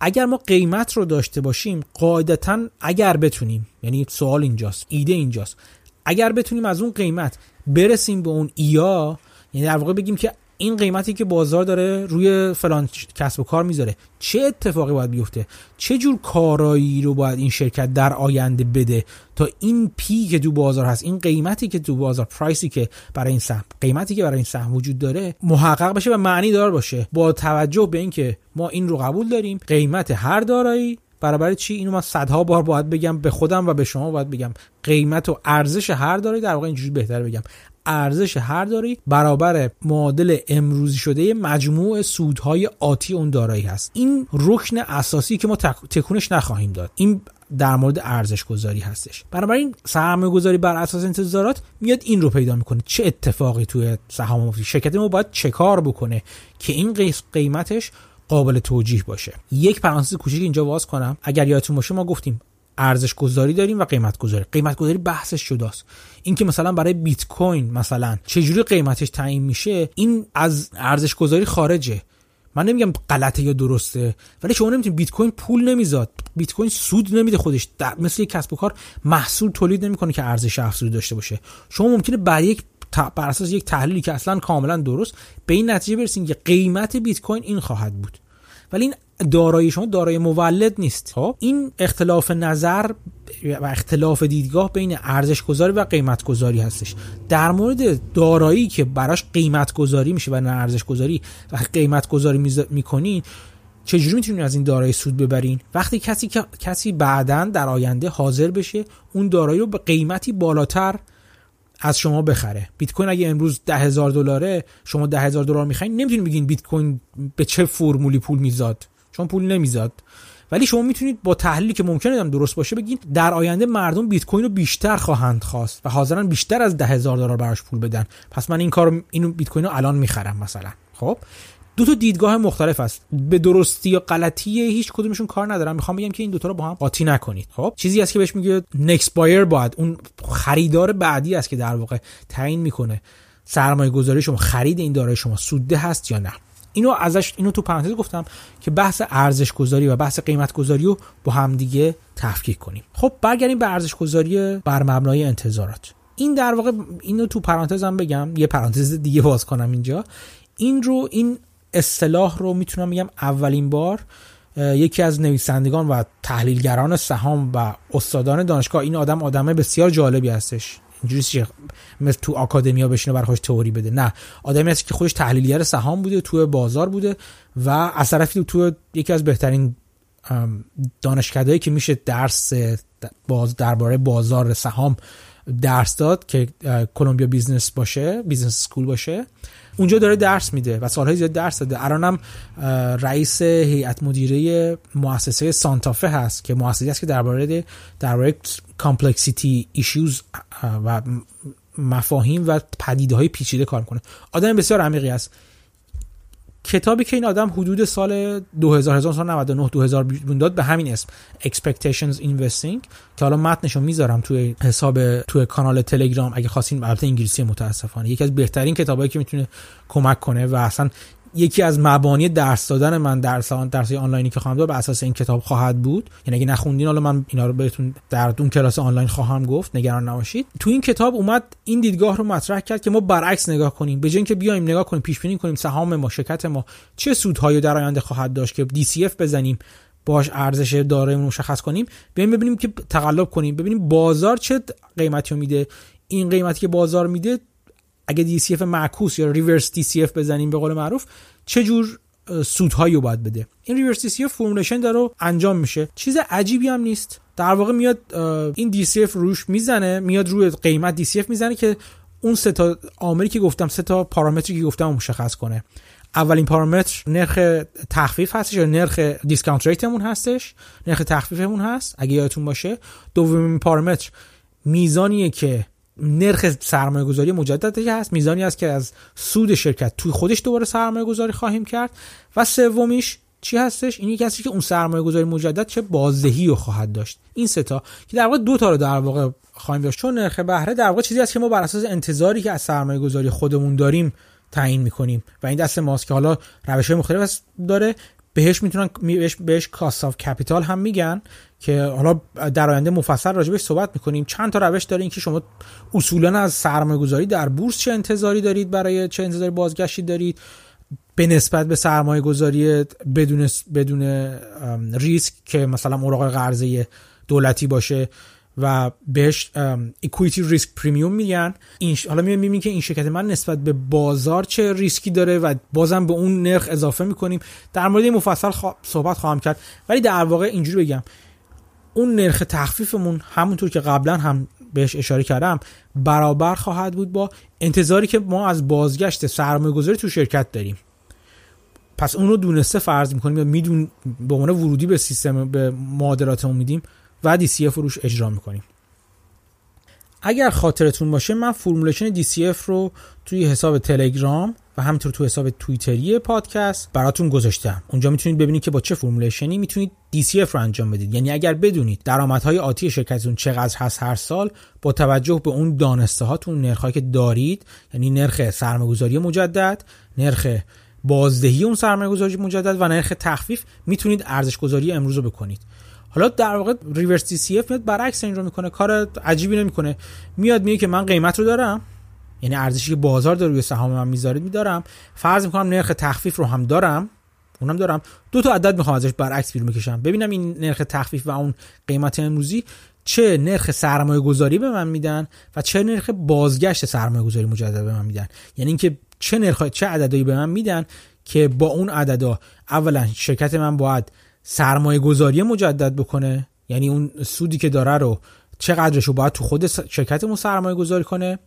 اگر ما قیمت رو داشته باشیم قاعدتا اگر بتونیم یعنی سوال اینجاست ایده اینجاست اگر بتونیم از اون قیمت برسیم به اون ایا یعنی در واقع بگیم که این قیمتی که بازار داره روی فلان کسب و کار می‌ذاره. چه اتفاقی باید بیفته؟ چه جور کارایی رو باید این شرکت در آینده بده تا این پی که تو بازار هست این قیمتی که تو بازار پرایسی که برای این سهم قیمتی که برای این سهم وجود داره محقق بشه و معنی دار باشه. با توجه به اینکه ما این رو قبول داریم قیمت هر دارایی برابر چی؟ اینو من صدها بار باید بگم به خودم و به شما باید بگم. قیمت و ارزش هر دارایی در واقع اینجوری بهتر بگم. ارزش هر داری برابر معادل امروزی شده مجموع سودهای آتی اون دارایی هست. این رکن اساسی که ما تکونش نخواهیم داد. این در مورد ارزش گذاری هستش. بنابراین سرمایه گذاری بر اساس انتظارات میاد این رو پیدا می‌کنه. چه اتفاقی توی سهام مفتی شرکت ما باید چه کار بکنه که این قیمتش قابل توجیه باشه. یک پرانتز کوچیک اینجا باز کنم. اگر یادتون باشه ما گفتیم ارزش گذاری داریم و قیمت گذاری قیمت گذاری بحثش شداست اینکه مثلا برای بیت کوین مثلا چجوری قیمتش تعیین میشه این از ارزش گذاری خارجه. من نمیگم غلطه یا درسته ولی شما نمی‌تونید بیت کوین پول نمیزاد. بیت کوین سود نمیده خودش. مثل یک کسب و کار محصول تولید نمی‌کنه که ارزش افزوده داشته باشه. شما ممکنه بر یک بر اساس یک تحلیلی که اصلا کاملا درست به این نتیجه برسید که قیمت بیت کوین این خواهد بود. ولی این دارایی شما دارای مولد نیست. خب. این اختلاف نظر و اختلاف دیدگاه بین ارزش گذاری و قیمت گذاری هستش. در مورد دارایی که براش قیمت گذاری میشه و نه ارزش گذاری و قیمت گذاری می‌کنین چجوری می‌تونید از این دارایی سود ببرین؟ وقتی کسی کسی بعدا در آینده حاضر بشه اون دارایی رو به قیمتی بالاتر از شما بخره. بیت کوین اگه امروز ده هزار دلاره شما ده هزار دلار می‌خواین نمی‌تونید بگین بیت کوین به چه فرمولی پول میزاد. چون پول نمیزاد. ولی شما می‌تونید با تحلیلی که ممکنه هم درست باشه بگین در آینده مردم بیت کوین رو بیشتر خواهند خواست و حاضرن بیشتر از ده هزار دلار براش پول بدن. پس من این کار اینو بیت کوین رو الان می‌خرم مثلا. خب؟ دو تا دیدگاه مختلف است. به درستی یا غلطی هیچ کدومشون کار ندارم. می‌خوام بگم که این دوتا رو با هم قاطی نکنید. خب؟ چیزی است که بهش میگه نکست بایر باید. اون خریدار بعدی است که در واقع تعیین می‌کنه. سرمایه گذاری شما خرید این دارای شما سوده هست یا نه. اینو ازش اینو تو پرانتز گفتم که بحث ارزش گذاری و بحث قیمت گذاری رو با هم دیگه تفکیک کنیم. خب برگردیم به ارزش گذاری بر مبنای انتظارات. این در واقع اینو تو پرانتزم بگم یه پرانتز دیگه باز کنم اینجا. این رو این اصطلاح رو می‌تونم بگم اولین بار یکی از نویسندگان و تحلیلگران سهام و استادان دانشگاه این آدم آدمه بسیار جالبی هستش. اینجوری مثل تو آکادمیا بشینه برای خودش تئوری بده. نه. آدمی هست که خودش تحلیلگر سهام بوده تو بازار بوده و از طرفی تو یکی از بهترین دانشکدهایی که میشه درس باز درباره بازار سهام درس داد که کلمبیا business باشه business school باشه. اونجا داره درس میده و سالهای زیاد درس داده. الانم رئیس هیئت مدیره مؤسسه سانتافه هست که مؤسسه است که درباره درباره complexity issues و مفاهیم و پدیده های پیچیده کار می‌کنه. آدم بسیار عمیقی است. کتابی که این آدم حدود سال 2000 1999 2000 داد به همین اسم Expectations Investing که حالا متنشو می‌ذارم توی حساب توی کانال تلگرام اگه خواستین البته انگلیسی متاسفانه. یکی از بهترین کتابایی که می‌تونه کمک کنه و اصلا یکی از مبانی درس دادن من درس درس آنلاینی که خواهم داد به اساس این کتاب خواهد بود. یعنی اگه نخوندین حالا من اینا رو بهتون در اون کلاس آنلاین خواهم گفت نگران نباشید. تو این کتاب اومد این دیدگاه رو مطرح کرد که ما برعکس نگاه کنیم. به جای اینکه بیایم نگاه کنیم پیش بینی کنیم سهام ما شرکت ما چه سودهایی در آینده خواهد داشت که DCF بزنیم باش ارزش دارایی مشخص کنیم بیایم ببینیم که تقلب کنیم. ببینیم بازار چه قیمتی میده. این قیمتی که بازار میده اگه DCF معکوس یا reverse DCF بزنیم به قول معروف چه جور سودهایی رو باید بده. این reverse DCF formulation داره انجام میشه. چیز عجیبی هم نیست. در واقع میاد این DCF روش می‌زنه میاد روی قیمت DCF می‌زنه که اون سه تا عاملی که گفتم سه تا پارامتری که گفتم مشخص کنه. اولین پارامتر نرخ تخفیف هستش یا نرخ دیسکانت ریتمون هستش. نرخ تخفیفمون هست اگه یادتون باشه. دومین پارامتر میزانیه که نرخ سرمایه گذاری مجددی هست. میزانی است که از سود شرکت توی خودش دوباره سرمایه گذاری خواهیم کرد. و سومیش چی هستش؟ این یکی که اون سرمایه گذاری مجدد چه بازدهی رو خواهد داشت. این ستا که در واقع دو تا رو در واقع خواهیم داشت. چون نرخ بهره در واقع چیزی است که ما بر اساس انتظاری که از سرمایه گذاری خودمون داریم تعیین می‌کنیم. و این دست ماست که حالا روش مختلف داره. بهش می‌تونن بهش, بهش cost of capital هم میگن که حالا در آینده مفصل راجبش صحبت می‌کنیم. چند تا روش دارین که شما اصولا از سرمایه گذاری در بورس چه انتظاری دارید برای چه انتظاری بازگشتی دارید؟ به نسبت به سرمایه گذاری بدون بدون ریسک که مثلا اوراق قرضه دولتی باشه و بهش equity risk premium میگن. این حالا میایم می‌بینیم که این شرکت من نسبت به بازار چه ریسکی داره و بازم به اون نرخ اضافه می‌کنیم. در مورد مفصل صحبت خواهم کرد. ولی در واقع اینجوری بگم. اون نرخ تخفیفمون همونطور که قبلا هم بهش اشاره کردم برابر خواهد بود با انتظاری که ما از بازگشت سرمایه گذاری تو شرکت داریم. پس اون رو دونسته فرض می‌کنیم یا میدون به عنوان ورودی به سیستم به معادلاتمون میدیم. و DCF روش اجرا می‌کنیم. اگر خاطرتون باشه من formulation DCF رو توی حساب تلگرام و همینطور تو حساب توییتری پادکست براتون گذاشتم. اونجا می‌تونید ببینید که با چه formulation ی می‌تونید DCF رو انجام بدید. یعنی اگر بدونید درآمدهای آتی شرکتتون چقدر هست هر سال با توجه به اون دانسته هاتون نرخهایی که دارید یعنی نرخ سرمایه‌گذاری مجدد نرخ بازدهی اون سرمایه گذاری مجدد و نرخ تخفیف می‌تونید ارزش گذاری امروز رو بکنید. حالا در واقع ریورس تی سی اف میاد برعکس این می‌کنه. کار عجیبی نمی‌کنه. میاد میگه که من قیمت رو دارم. یعنی ارزشی که بازار داره روی سهام من می‌ذارید میدارم. فرض می‌کنم نرخ تخفیف رو هم دارم. اونم دارم. دو تا عدد می‌خوام ازش برعکس بیرون بکشم. ببینم این نرخ تخفیف و اون قیمت امروزی چه نرخ سرمایه گذاری به من میدن و چه نرخ بازگشت سرمایه گذاری مجدد به من میدن. یعنی اینکه چه نرخ چه عددی به من میدن که با اون عددا اولا شرکت من باید سرمایه گذاری مجدد بکنه؟ یعنی اون سودی که داره رو چقدرش رو باید تو خود شرکتمون سرمایه گذاری کنه؟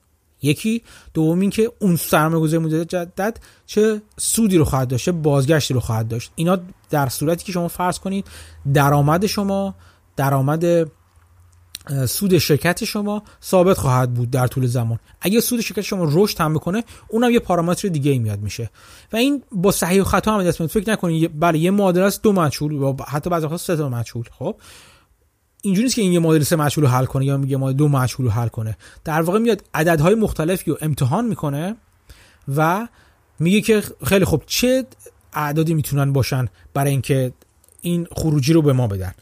یکی. دوم این که اون سرمایه گذاری مجدد چه سودی رو خواهد داشت چه بازگشتی رو خواهد داشت؟ اینا در صورتی که شما فرض کنید درآمد شما درآمد سود شرکت شما ثابت خواهد بود در طول زمان. اگه سود شرکت شما رشد هم بکنه اونم یه پارامتر دیگه میاد میشه. و این با صحیح و خطا هم دست فکر نکنید بله یه معادله است دو مجهول و حتی بعضی وقتا سه تا مجهول. خب؟ اینجوری نیست که این یه معادله سه مجهول حل کنه یا میگه معادله دو مجهول رو حل کنه. در واقع میاد عددهای مختلفی رو امتحان می‌کنه و میگه که خیلی خوب چه اعدادی می‌تونن باشن برای اینکه این خروجی رو به ما بدن.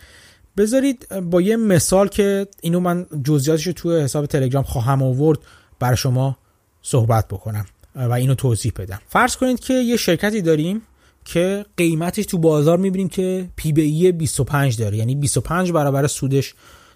بذارید با یه مثال که اینو من جزئیاتش رو توی حساب تلگرام خواهم آورد بر شما صحبت بکنم و اینو توضیح بدم. فرض کنید که یه شرکتی داریم که قیمتش تو بازار می‌بینیم که پی بی 25 داره. یعنی 25 برابر سودش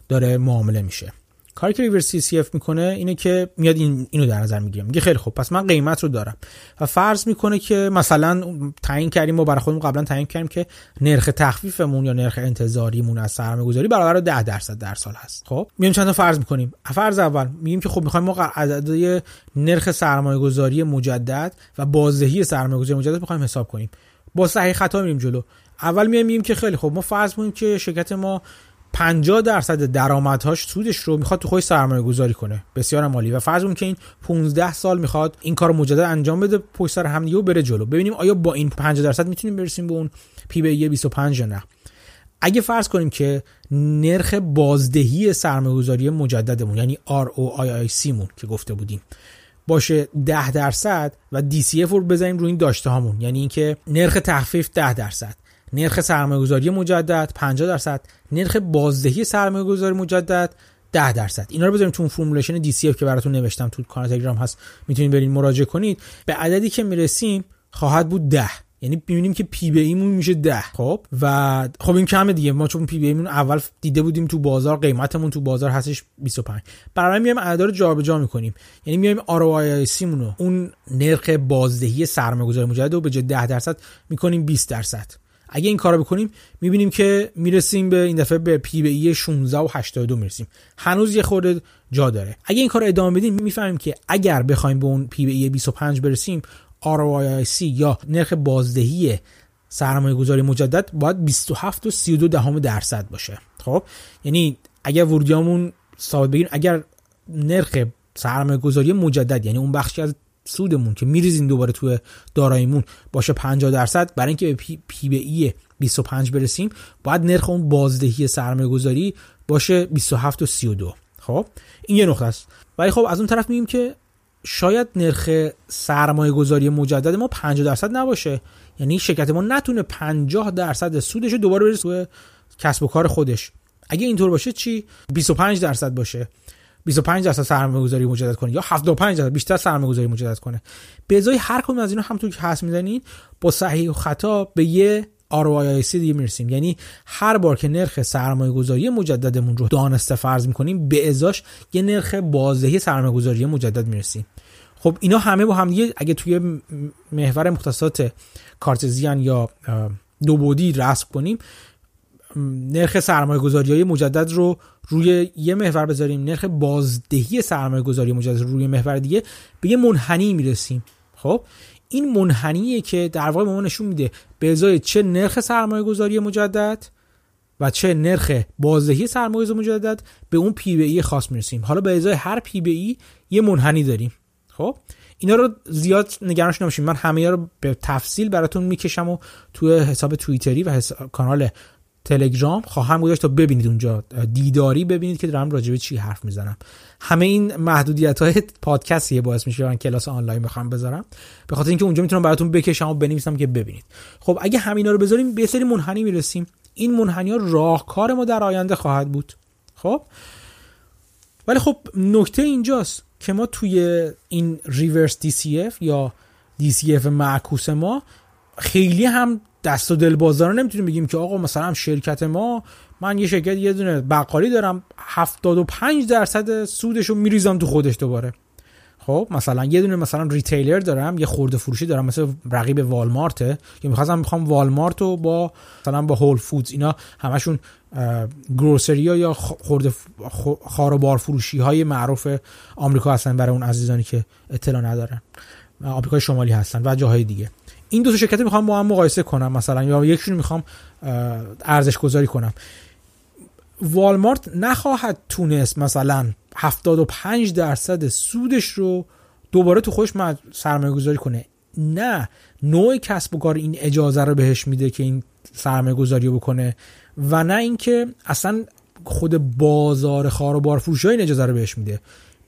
داره معامله میشه. کاری که ریورس سی اف می‌کنه اینه که میاد این اینو در نظر می‌گیره. میگه خیلی خوب پس من قیمت رو دارم. و فرض می‌کنه که مثلا تعیین کردیم ما برای خودمون قبلا تعیین کردیم که نرخ تخفیفمون یا نرخ انتظاریمون از سرمایه گذاری برابر 10 درصد در سال هست. خب میایم چند تا فرض می‌کنیم. فرض اول میگیم که خب می‌خوایم ما عدد نرخ سرمایه گذاری مجدد و بازدهی سرمایه گذاری مجدد می‌خوایم حساب کنیم. با صحیح خطا میریم جلو. اول میایم میگیم که خیلی خب ما فرض کنیم که شرکت ما 50 درصد درآمدهاش سودش رو می‌خواد تو خودش سرمایه گذاری کنه. بسیار مالی و فرض که این 15 سال می‌خواد این کار مجدد انجام بده پشت سر هم و بره جلو. ببینیم آیا با این 50 درصد می‌تونیم برسیم به اون پی بی 25 یا نه. اگه فرض کنیم که نرخ بازدهی سرمایه گذاری مجددمون یعنی ROIC مون که گفته بودیم باشه 10 درصد و DCF رو بزنیم روی این داشته هامون یعنی اینکه نرخ تخفیف 10 درصد. نرخ سرمایه‌گذاری مجدد 50 درصد. نرخ بازدهی سرمایه‌گذاری مجدد 10 درصد. اینا رو بذاریم تو formulation DCF که براتون نوشتم تو کانال تلگرام هست. می‌تونید برین مراجعه کنید. به عددی که می‌رسیم خواهد بود 10 یعنی می‌بینیم که P به E مون میشه 10 خب؟ و خب این کمه دیگه. ما چون P به E مون اول دیده بودیم تو بازار قیمتمون تو بازار هستش 25 برای میایم عددا رو جابجا می‌کنیم. یعنی میایم ROI اون نرخ بازدهی سرمایه‌گذاری مجدد رو به جای 10 درصد می‌کنیم 20 درصد. اگه این کارو بکنیم می‌بینیم که می‌رسیم به این دفعه به پی بی 16 و 82 می‌رسیم. هنوز یه خورده جا داره. اگه این کار ادامه بدیم می‌فهمیم که اگر بخوایم به اون پی بی 25 برسیم ROIC یا نرخ بازدهی سرمایه گذاری مجدد باید 27 و 32 دهم درصد باشه. خب؟ یعنی اگر ورودیامون ثابت بگیریم اگر نرخ سرمایه گذاری مجدد یعنی اون بخشی از سودمون که میریزیم دوباره توی داراییمون باشه 50 درصد برای اینکه به پی, پی به ای 25 برسیم باید نرخ اون بازدهی سرمایه گذاری باشه 27 و 32 خب؟ این یه نقطه است. ولی خب از اون طرف میگیم که شاید نرخ سرمایه گذاری مجدد ما 50 درصد نباشه. یعنی شرکت ما نتونه 50 درصد سودش رو دوباره توی کسب و کار خودش. اگه اینطور باشه چی؟ 25 درصد باشه. 25 درصد سرمایه گذاری مجدد کنه یا 75 درصد بیشتر سرمایه گذاری مجدد کنه. به ازای هر کدوم از اینا همونطور که حس می‌زنید با صحیح و خطا به یه ROIC دیگه می‌رسیم. یعنی هر بار که نرخ سرمایه گذاری مجددمون رو دانسته فرض می‌کنیم به ازاش یه نرخ بازدهی سرمایه گذاری مجدد می‌رسیم. خب اینا همه با هم دیگه اگه توی محور مختصات کارتزیان یا دو بودی رسم کنیم نرخ سرمایه گذاری های مجدد رو روی یه محور بذاریم نرخ بازدهی سرمایه گذاری مجدد رو روی محور دیگه به یه منحنی می‌رسیم. خب؟ این منحنیه که در واقع ما نشون میده به ازای چه نرخ سرمایه گذاری مجدد و چه نرخ بازدهی سرمایه گذاری مجدد به اون پی بی ای خاص می‌رسیم. حالا به ازای هر پی بی ای یه منحنی داریم. خب؟ اینا رو زیاد نگرانش نباشید من همه رو به تفصیل براتون می‌کشم و توی حساب توییتری و کانال تلگرام خواهم گذاشت تا ببینید اونجا. دیداری ببینید که دارم راجبه چی حرف می‌زنم. همه این محدودیت های پادکستیه باعث میشه من کلاس آنلاین بخوام بذارم. به خاطر اینکه اونجا می‌تونم براتون بکشم و بنویسم که ببینید. خب اگه همینا رو بذاریم به سری منحنی می‌رسیم. این منحنی ها راهکار ما در آینده خواهد بود. خب؟ ولی خب نکته اینجاست که ما توی این ریورس DCF یا DCF معکوس ما خیلی هم دست و دل بازار نمی‌تونیم بگیم که آقا مثلا شرکت ما من یه شرکت یه دونه بقالی دارم 75 درصد سودش رو میریزم تو خودش دوباره. خب مثلا یه دونه مثلا ریتیلر دارم یه خورده فروشی دارم مثل رقیب والمارته که می‌خواستم می‌خوام والمارت رو با مثلا با هول فودز اینا همشون گروسری یا خورده خار و بار فروشی های معروف آمریکا هستن برای اون عزیزانی که اطلاع ندارن. آمریکای شمالی هستن و جاهای دیگه. این دو تا شرکت می‌خوام با هم مقایسه کنم مثلا یا یکشون می‌خوام ارزش گذاری کنم. والمارت نخواهد تونست مثلا 75 درصد سودش رو دوباره تو خوش سرمایه گذاری کنه. نه نوع کسب و کار این اجازه رو بهش میده که این سرمایه گذاری رو بکنه و نه اینکه اصلا خود بازار خار و بار فروشی این اجازه رو بهش میده.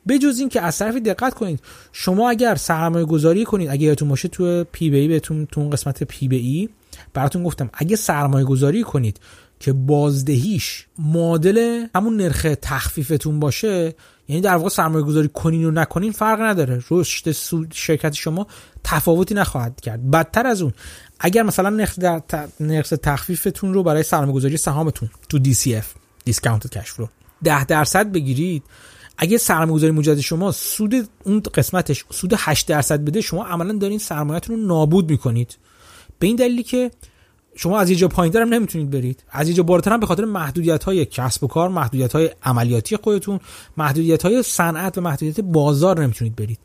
بجز این که از طرفی دقت کنید شما اگر سرمایه گذاری کنید اگر یادتون باشه تو پی بی بهتون تو قسمت پی بی ای براتون گفتم اگه سرمایه گذاری کنید که بازدهیش معادل همون نرخ تخفیفتون باشه یعنی در واقع سرمایه گذاری کنین و نکنین فرق نداره. رشد شرکت شما تفاوتی نخواهد کرد. بدتر از اون اگر مثلا نرخ, نرخ تخفیفتون رو برای سرمایه گذاری سهامتون تو DCF discounted cash flow 10 درصد بگیرید اگه سرمایه گذاری مجدد شما سود اون قسمتش سود 8 درصد بده شما عملا دارین سرمایه‌تون رو نابود می‌کنید. به این دلیلی که شما از یه جا پایینتر هم نمی‌تونید برید. از یه جا بالاتر هم به خاطر محدودیت های کسب و کار محدودیت های عملیاتی خودتون محدودیت های صنعت و محدودیت بازار نمی‌تونید برید.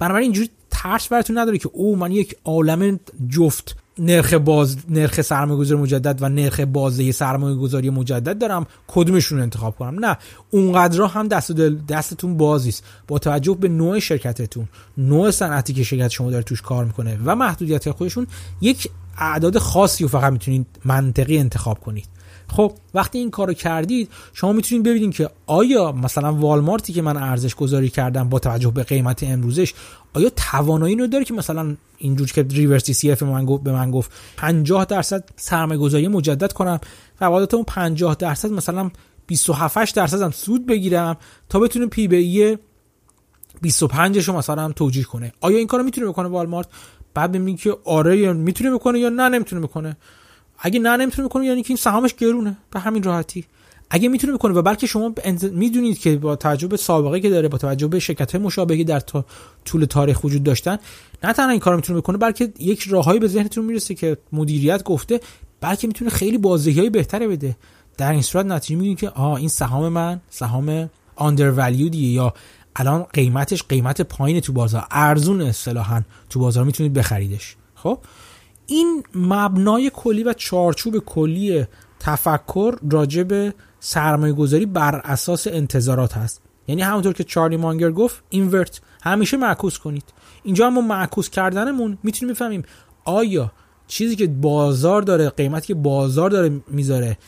بنابراین اینجوری ترس براتون نداره که او من یک عالم جفت نرخ باز نرخ سرمایه گذاری مجدد و نرخ بازده سرمایه گذاری مجدد دارم کدومشون انتخاب کنم؟ نه اونقدر هم دست دل دستتون بازیست. با توجه به نوع شرکتتون نوع صنعتی که شرکت شما داره توش کار می‌کنه و محدودیت خودشون یک اعداد خاصی رو فقط می‌تونید منطقی انتخاب کنید. خب وقتی این کارو کردید شما می‌تونید ببینید که آیا مثلا والمارتی که من ارزش گذاری کردم با توجه به قیمت امروزش آیا توانایی رو داره که مثلا اینجور که reverse DCF من گفت به من گفت 50 درصد سرمایه گذاری مجدد کنم و اون 50 درصد مثلا 27 درصد هم سود بگیرم تا بتونه P به E 25 رو مثلا توجیه کنه. آیا این کارو می‌تونه بکنه والمارت؟ بعد ببینید که آره می‌تونه بکنه یا نه نمی‌تونه بکنه. اگه نه نمی‌تونه بکنه یعنی که این سهامش گرونه. به همین راحتی. اگه می‌تونه بکنه و بلکه شما می‌دونید که با توجه به سابقه که داره با توجه به شرکت های مشابهی در تا طول تاریخ وجود داشتن نه تنها این کار می‌تونه بکنه بلکه یک راههایی به ذهنتون می‌رسه که مدیریت گفته بلکه می‌تونه خیلی بازدهی های بهتره بده. در این صورت نتیجه می‌گیرید که آه این سهام من سهام آندر یا الان قیمتش قیمت پایین تو بازار ارزون اصطلاحا تو بازار می‌تونید بخریدش. خب؟ این مبنای کلی و چارچوب کلی تفکر راجع به سرمایه گذاری بر اساس انتظارات هست. یعنی همونطور که چارلی مانگر گفت اینورت همیشه معکوس کنید. اینجا هم معکوس کردنمون می‌تونیم بفهمیم آیا چیزی که بازار داره قیمتی که بازار داره می‌ذاره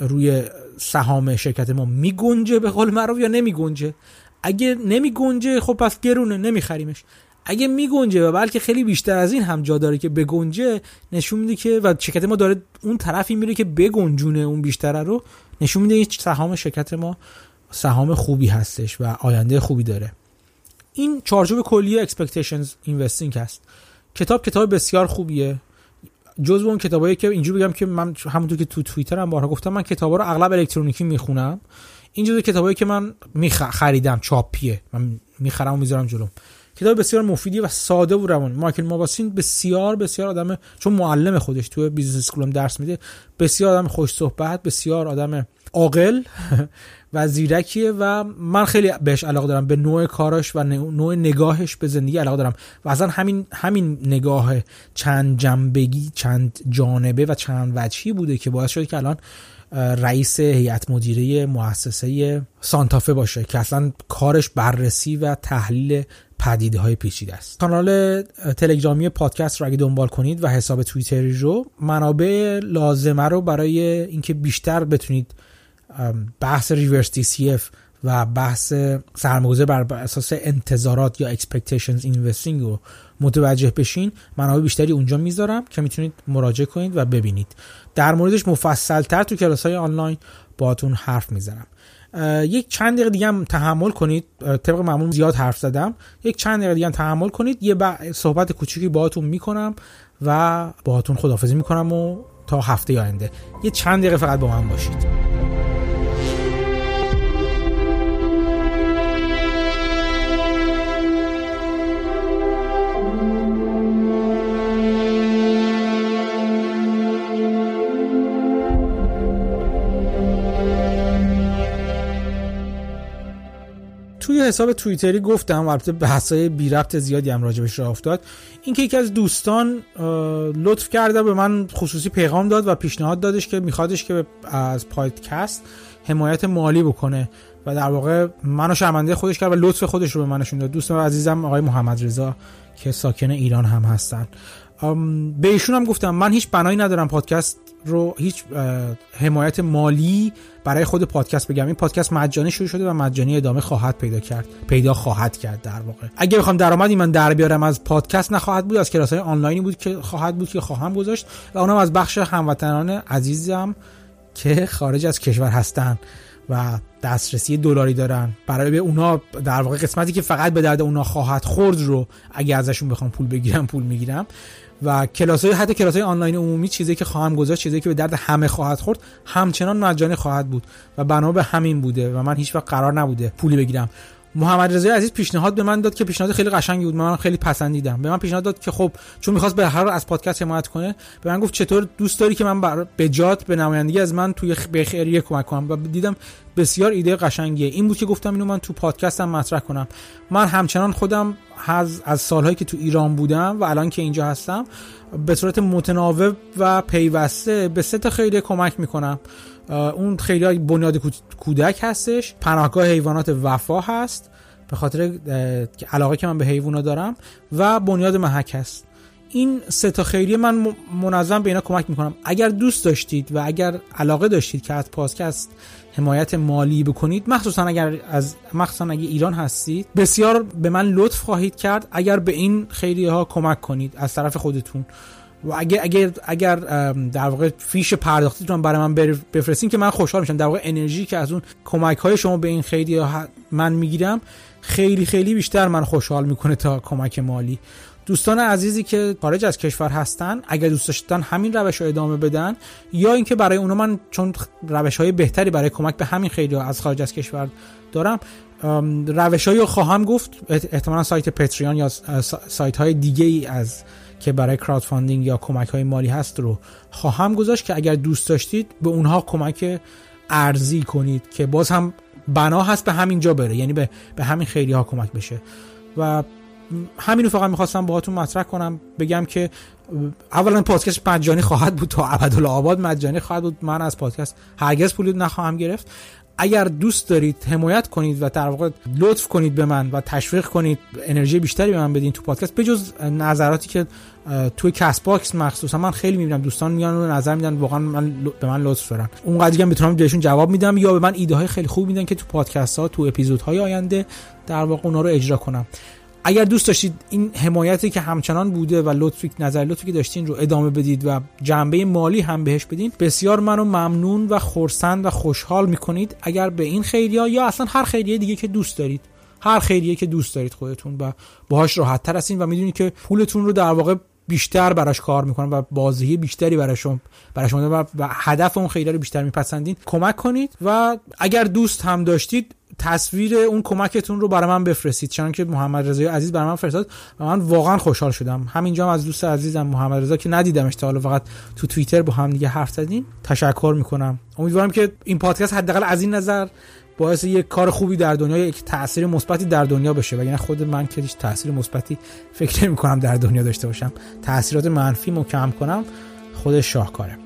روی سهام شرکت ما میگنجه به قول معروف یا نمیگنجه؟ اگه نمیگنجه خب پس گرونه نمیخریمش. اگه میگنجه و بلکه خیلی بیشتر از این هم جا داره که بگنجه نشون میده که و شرکت ما داره اون طرفی میره که بگنجونه اون بیشتره رو نشون میده سهام شرکت ما سهام خوبی هستش و آینده خوبی داره. این چارچوب کلی expectations investing هست. کتاب کتاب بسیار خوبیه. جزو اون کتابایی که اینجوری بگم که من همونطور که تو توییتر هم بارها گفتم من کتابا رو اغلب الکترونیکی می‌خونم. این جزو کتابایی که من خریدم چاپیه. من می‌خرم و می‌ذارم جلوم. کتاب بسیار مفیدی و ساده و روان. مایکل موبوسین بسیار بسیار آدم چون معلم خودش تو business school درس میده بسیار آدم خوش صحبت بسیار آدم عاقل [LAUGHS] و زیرکیه و من خیلی بهش علاقه دارم به نوع کاراش و نوع نگاهش به زندگی علاقه دارم. و اصلا همین همین نگاه چند جنبگی چند جانبه و چند وجهی بوده که باعث شده که الان رئیس هیئت مدیره مؤسسه سانتافه باشه که اصلا کارش بررسی و تحلیل پدیده های پیچیده است. کانال تلگرامی پادکست رو اگه دنبال کنید و حساب توییتری رو منابع لازمه رو برای اینکه بیشتر بتونید بحث ریورس دی و بحث سرمایه‌گذاری بر اساس انتظارات یا expectations investing رو متوجه بشین. منابع بیشتری اونجا می‌ذارم که می‌تونید مراجعه کنید و ببینید. در موردش مفصل تر تو کلاس های آنلاین باهاتون حرف می‌زنم. یک چند دقیقه دیگه هم تحمل کنید. طبق معمول زیاد حرف زدم. یک چند دقیقه دیگه هم تحمل کنید. یه صحبت کوچیکی باهاتون می‌کنم و باهاتون خدافزی می‌کنم و تا هفته آینده. یه چند دقیقه فقط با من باشید. توی حساب توییتری گفتم البته بحثای بی ربط زیادی هم راجبش راه افتاد. اینکه یکی از دوستان لطف کرده به من خصوصی پیغام داد و پیشنهاد دادش که میخوادش که از پادکست حمایت مالی بکنه و در واقع منو شرمنده خودش کرد و لطف خودش رو به من نشون داد. دوست عزیزم آقای محمد رضا که ساکن ایران هم هستن. به ایشون هم گفتم من هیچ بنایی ندارم پادکست رو هیچ حمایت مالی برای خود پادکست بگم. این پادکست مجانی شروع شده و مجانی ادامه خواهد پیدا کرد پیدا خواهد کرد در واقع. اگه بخوام درآمدی من در بیارم از پادکست نخواهد بود از کلاس های آنلاینی بود که خواهد بود که خواهم گذاشت. و اونم از بخش هموطنان عزیزم که خارج از کشور هستن و دسترسی دلاری دارن. برای به اونا در واقع قسمتی که فقط به درد اونا خواهد خورد رو اگه ازشون بخوام پول بگیرم پول می‌گیرم. و کلاس های حتی کلاس های آنلاین عمومی چیزی که خواهم گذاشت چیزی که به درد همه خواهد خورد همچنان مجانی خواهد بود و بنا به همین بوده و من هیچ وقت قرار نبوده پولی بگیرم. محمد رضا عزیز پیشنهاد به من داد که پیشنهاد خیلی قشنگی بود. من خیلی پسندیدم. به من پیشنهاد داد که خب چون می‌خواست به هر از پادکست حمایت کنه به من گفت چطور دوست داری که من بر به جات به نمایندگی از من توی به خیریه کمک کنم؟ و دیدم بسیار ایده قشنگیه. این بود که گفتم اینو من تو پادکستم مطرح کنم. من همچنان خودم از از سالهایی که تو ایران بودم و الان که اینجا هستم به صورت متناوب و پیوسته به سه تا خیلی کمک می‌کنم. اون خیلی بنیاد کودک هستش. پناهگاه حیوانات وفا هست. به خاطر علاقه که من به حیوانا دارم و بنیاد محک هست. این سه تا خیریه من منظم به اینا کمک می‌کنم. اگر دوست داشتید و اگر علاقه داشتید که از پادکست حمایت مالی بکنید مخصوصا اگر از مخصوصا اگر ایران هستید بسیار به من لطف خواهید کرد. اگر به این خیریه ها کمک کنید از طرف خودتون. و اگر اگر اگر در واقع فیش پرداختیتون برای من بفرستین که من خوشحال میشم. در واقع انرژی که از اون کمک های شما به این خیلی من می‌گیرم خیلی خیلی بیشتر من خوشحال می‌کنه تا کمک مالی. دوستان عزیزی که خارج از کشور هستن اگر دوست داشتن همین روش رو ادامه بدن یا اینکه برای اونا من چون روش های بهتری برای کمک به همین خیلی از خارج از کشور دارم روش رو خواهم گفت. احتمالا سایت پتریان یا سایت های دیگه ای از که برای crowdfunding یا کمک های مالی هست رو خواهم گذاشت که اگر دوست داشتید به اونها کمک ارزی کنید که باز هم بنا هست به همین جا بره یعنی به, به همین خیلی ها کمک بشه. و همینو فقط می‌خواستم باهاتون مطرح کنم بگم که اولا پادکست مجانی خواهد بود تا ابدالآباد مجانی خواهد بود. من از پادکست هرگز پولی نخواهم گرفت. اگر دوست دارید حمایت کنید و در واقع لطف کنید به من و تشویق کنید انرژی بیشتری به من بدین تو پادکست بجز نظراتی که توی کست‌باکس مخصوصا من خیلی می‌بینم دوستان میان و نظر میدن واقعا من به من لطف دارن. اونقدر که می‌تونم بهشون جواب میدم یا به من ایده های خیلی خوب میدن که تو پادکست ها تو اپیزودهای آینده در واقع اونا رو اجرا کنم. اگر دوست داشتید این حمایتی که همچنان بوده و لطفی نظر لطفی که داشتین رو ادامه بدید و جنبه مالی هم بهش بدین بسیار منو ممنون و خرسند و خوشحال می‌کنید. اگر به این خیریه یا اصلا هر خیریه دیگه که دوست دارید هر خیریه که دوست دارید خودتون و باهاش راحت تر هستین و می‌دونید که پولتون رو در واقع بیشتر براش کار می‌کنن و بازی بیشتری برای شما برای شما و هدف اون خیلی رو بیشتر میپسندین. کمک کنید و اگر دوست هم داشتید تصویر اون کمکتون رو برای من بفرستید. چون که محمد رضای عزیز برای من فرستاد و من واقعا خوشحال شدم. همینجا هم از دوست عزیزم محمد رضا که ندیدمش تا حالا فقط تو توییتر با هم دیگه حرف زدیم. تشکر می‌کنم. امیدوارم که این پادکست حداقل از این نظر باعث یک کار خوبی در دنیا یک تاثیر مثبتی در دنیا بشه. وگرنه خود من که هیچ تاثیر مثبتی فکر نمی کنم در دنیا داشته باشم. تاثیرات منفی مو کم کنم خودش شاهکاره.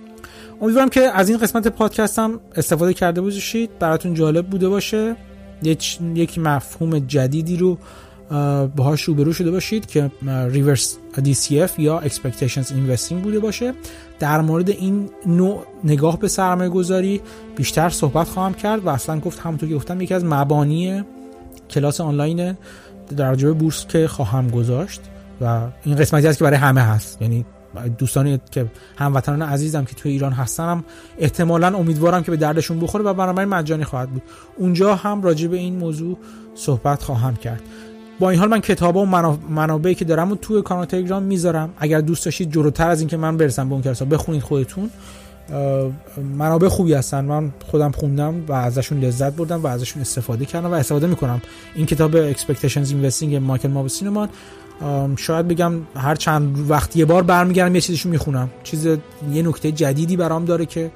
امیدوارم که از این قسمت پادکستم استفاده کرده باشید. براتون جالب بوده باشه. یک مفهوم جدیدی رو باهاش روبرو شده باشید که ریورس DCF یا Expectations Investing بوده باشه. در مورد این نوع نگاه به سرمایه گذاری بیشتر صحبت خواهم کرد و اصلا گفت همونطور که گفتم یکی از مبانی کلاس آنلاین در بورس که خواهم گذاشت و این قسمتی هست که برای همه هست. یعنی دوستانی که هموطنان عزیزم که توی ایران هستنم احتمالا امیدوارم که به دردشون بخوره و بنابراین مجانی خواهد بود. اونجا هم راجع به این موضوع صحبت خواهم کرد. با این حال من کتاب و منابعی که دارم و توی کانال تلگرام می‌ذارم. اگر دوست داشتید جلوتر از اینکه من برسم به اون کلاس بخونید خودتون. منابع خوبی هستن. من خودم خوندم و ازشون لذت بردم و ازشون استفاده کردم و استفاده می‌کنم. این کتاب Expectations Investing مایکل مابسینمان شاید بگم هر چند وقت یه بار برمیگردم یه چیزشو می‌خونم. چیز یه نکته جدیدی برام داره که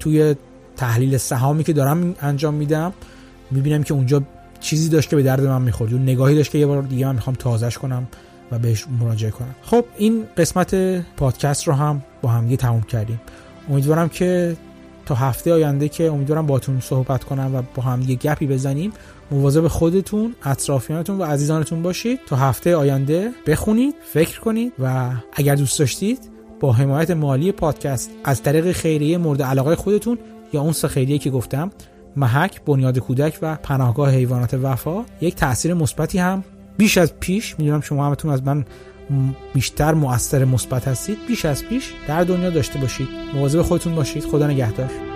توی تحلیل سهامی که دارم انجام میدم می‌بینم که اونجا چیزی داشت که به درد من می‌خورد. اون نگاهی داشت که یه بار دیگه من می‌خوام تازهش کنم و بهش مراجعه کنم. خب این قسمت پادکست رو هم با هم تموم کردیم. امیدوارم که تا هفته آینده که امیدوارم باتون صحبت کنم و با هم یه گپی بزنیم. مواظب خودتون اطرافیانتون و عزیزانتون باشید. تا هفته آینده بخونید فکر کنید و اگر دوست داشتید با حمایت مالی پادکست از طریق خیریه مورد علاقه خودتون یا اون سه خیریه که گفتم محک بنیاد کودک و پناهگاه حیوانات وفا یک تاثیر مثبتی هم بیش از پیش می‌دونم شما همتون از من بیشتر مؤثر مثبت هستید بیش از پیش در دنیا داشته باشید. مواظب خودتون باشید. خدا نگهدار.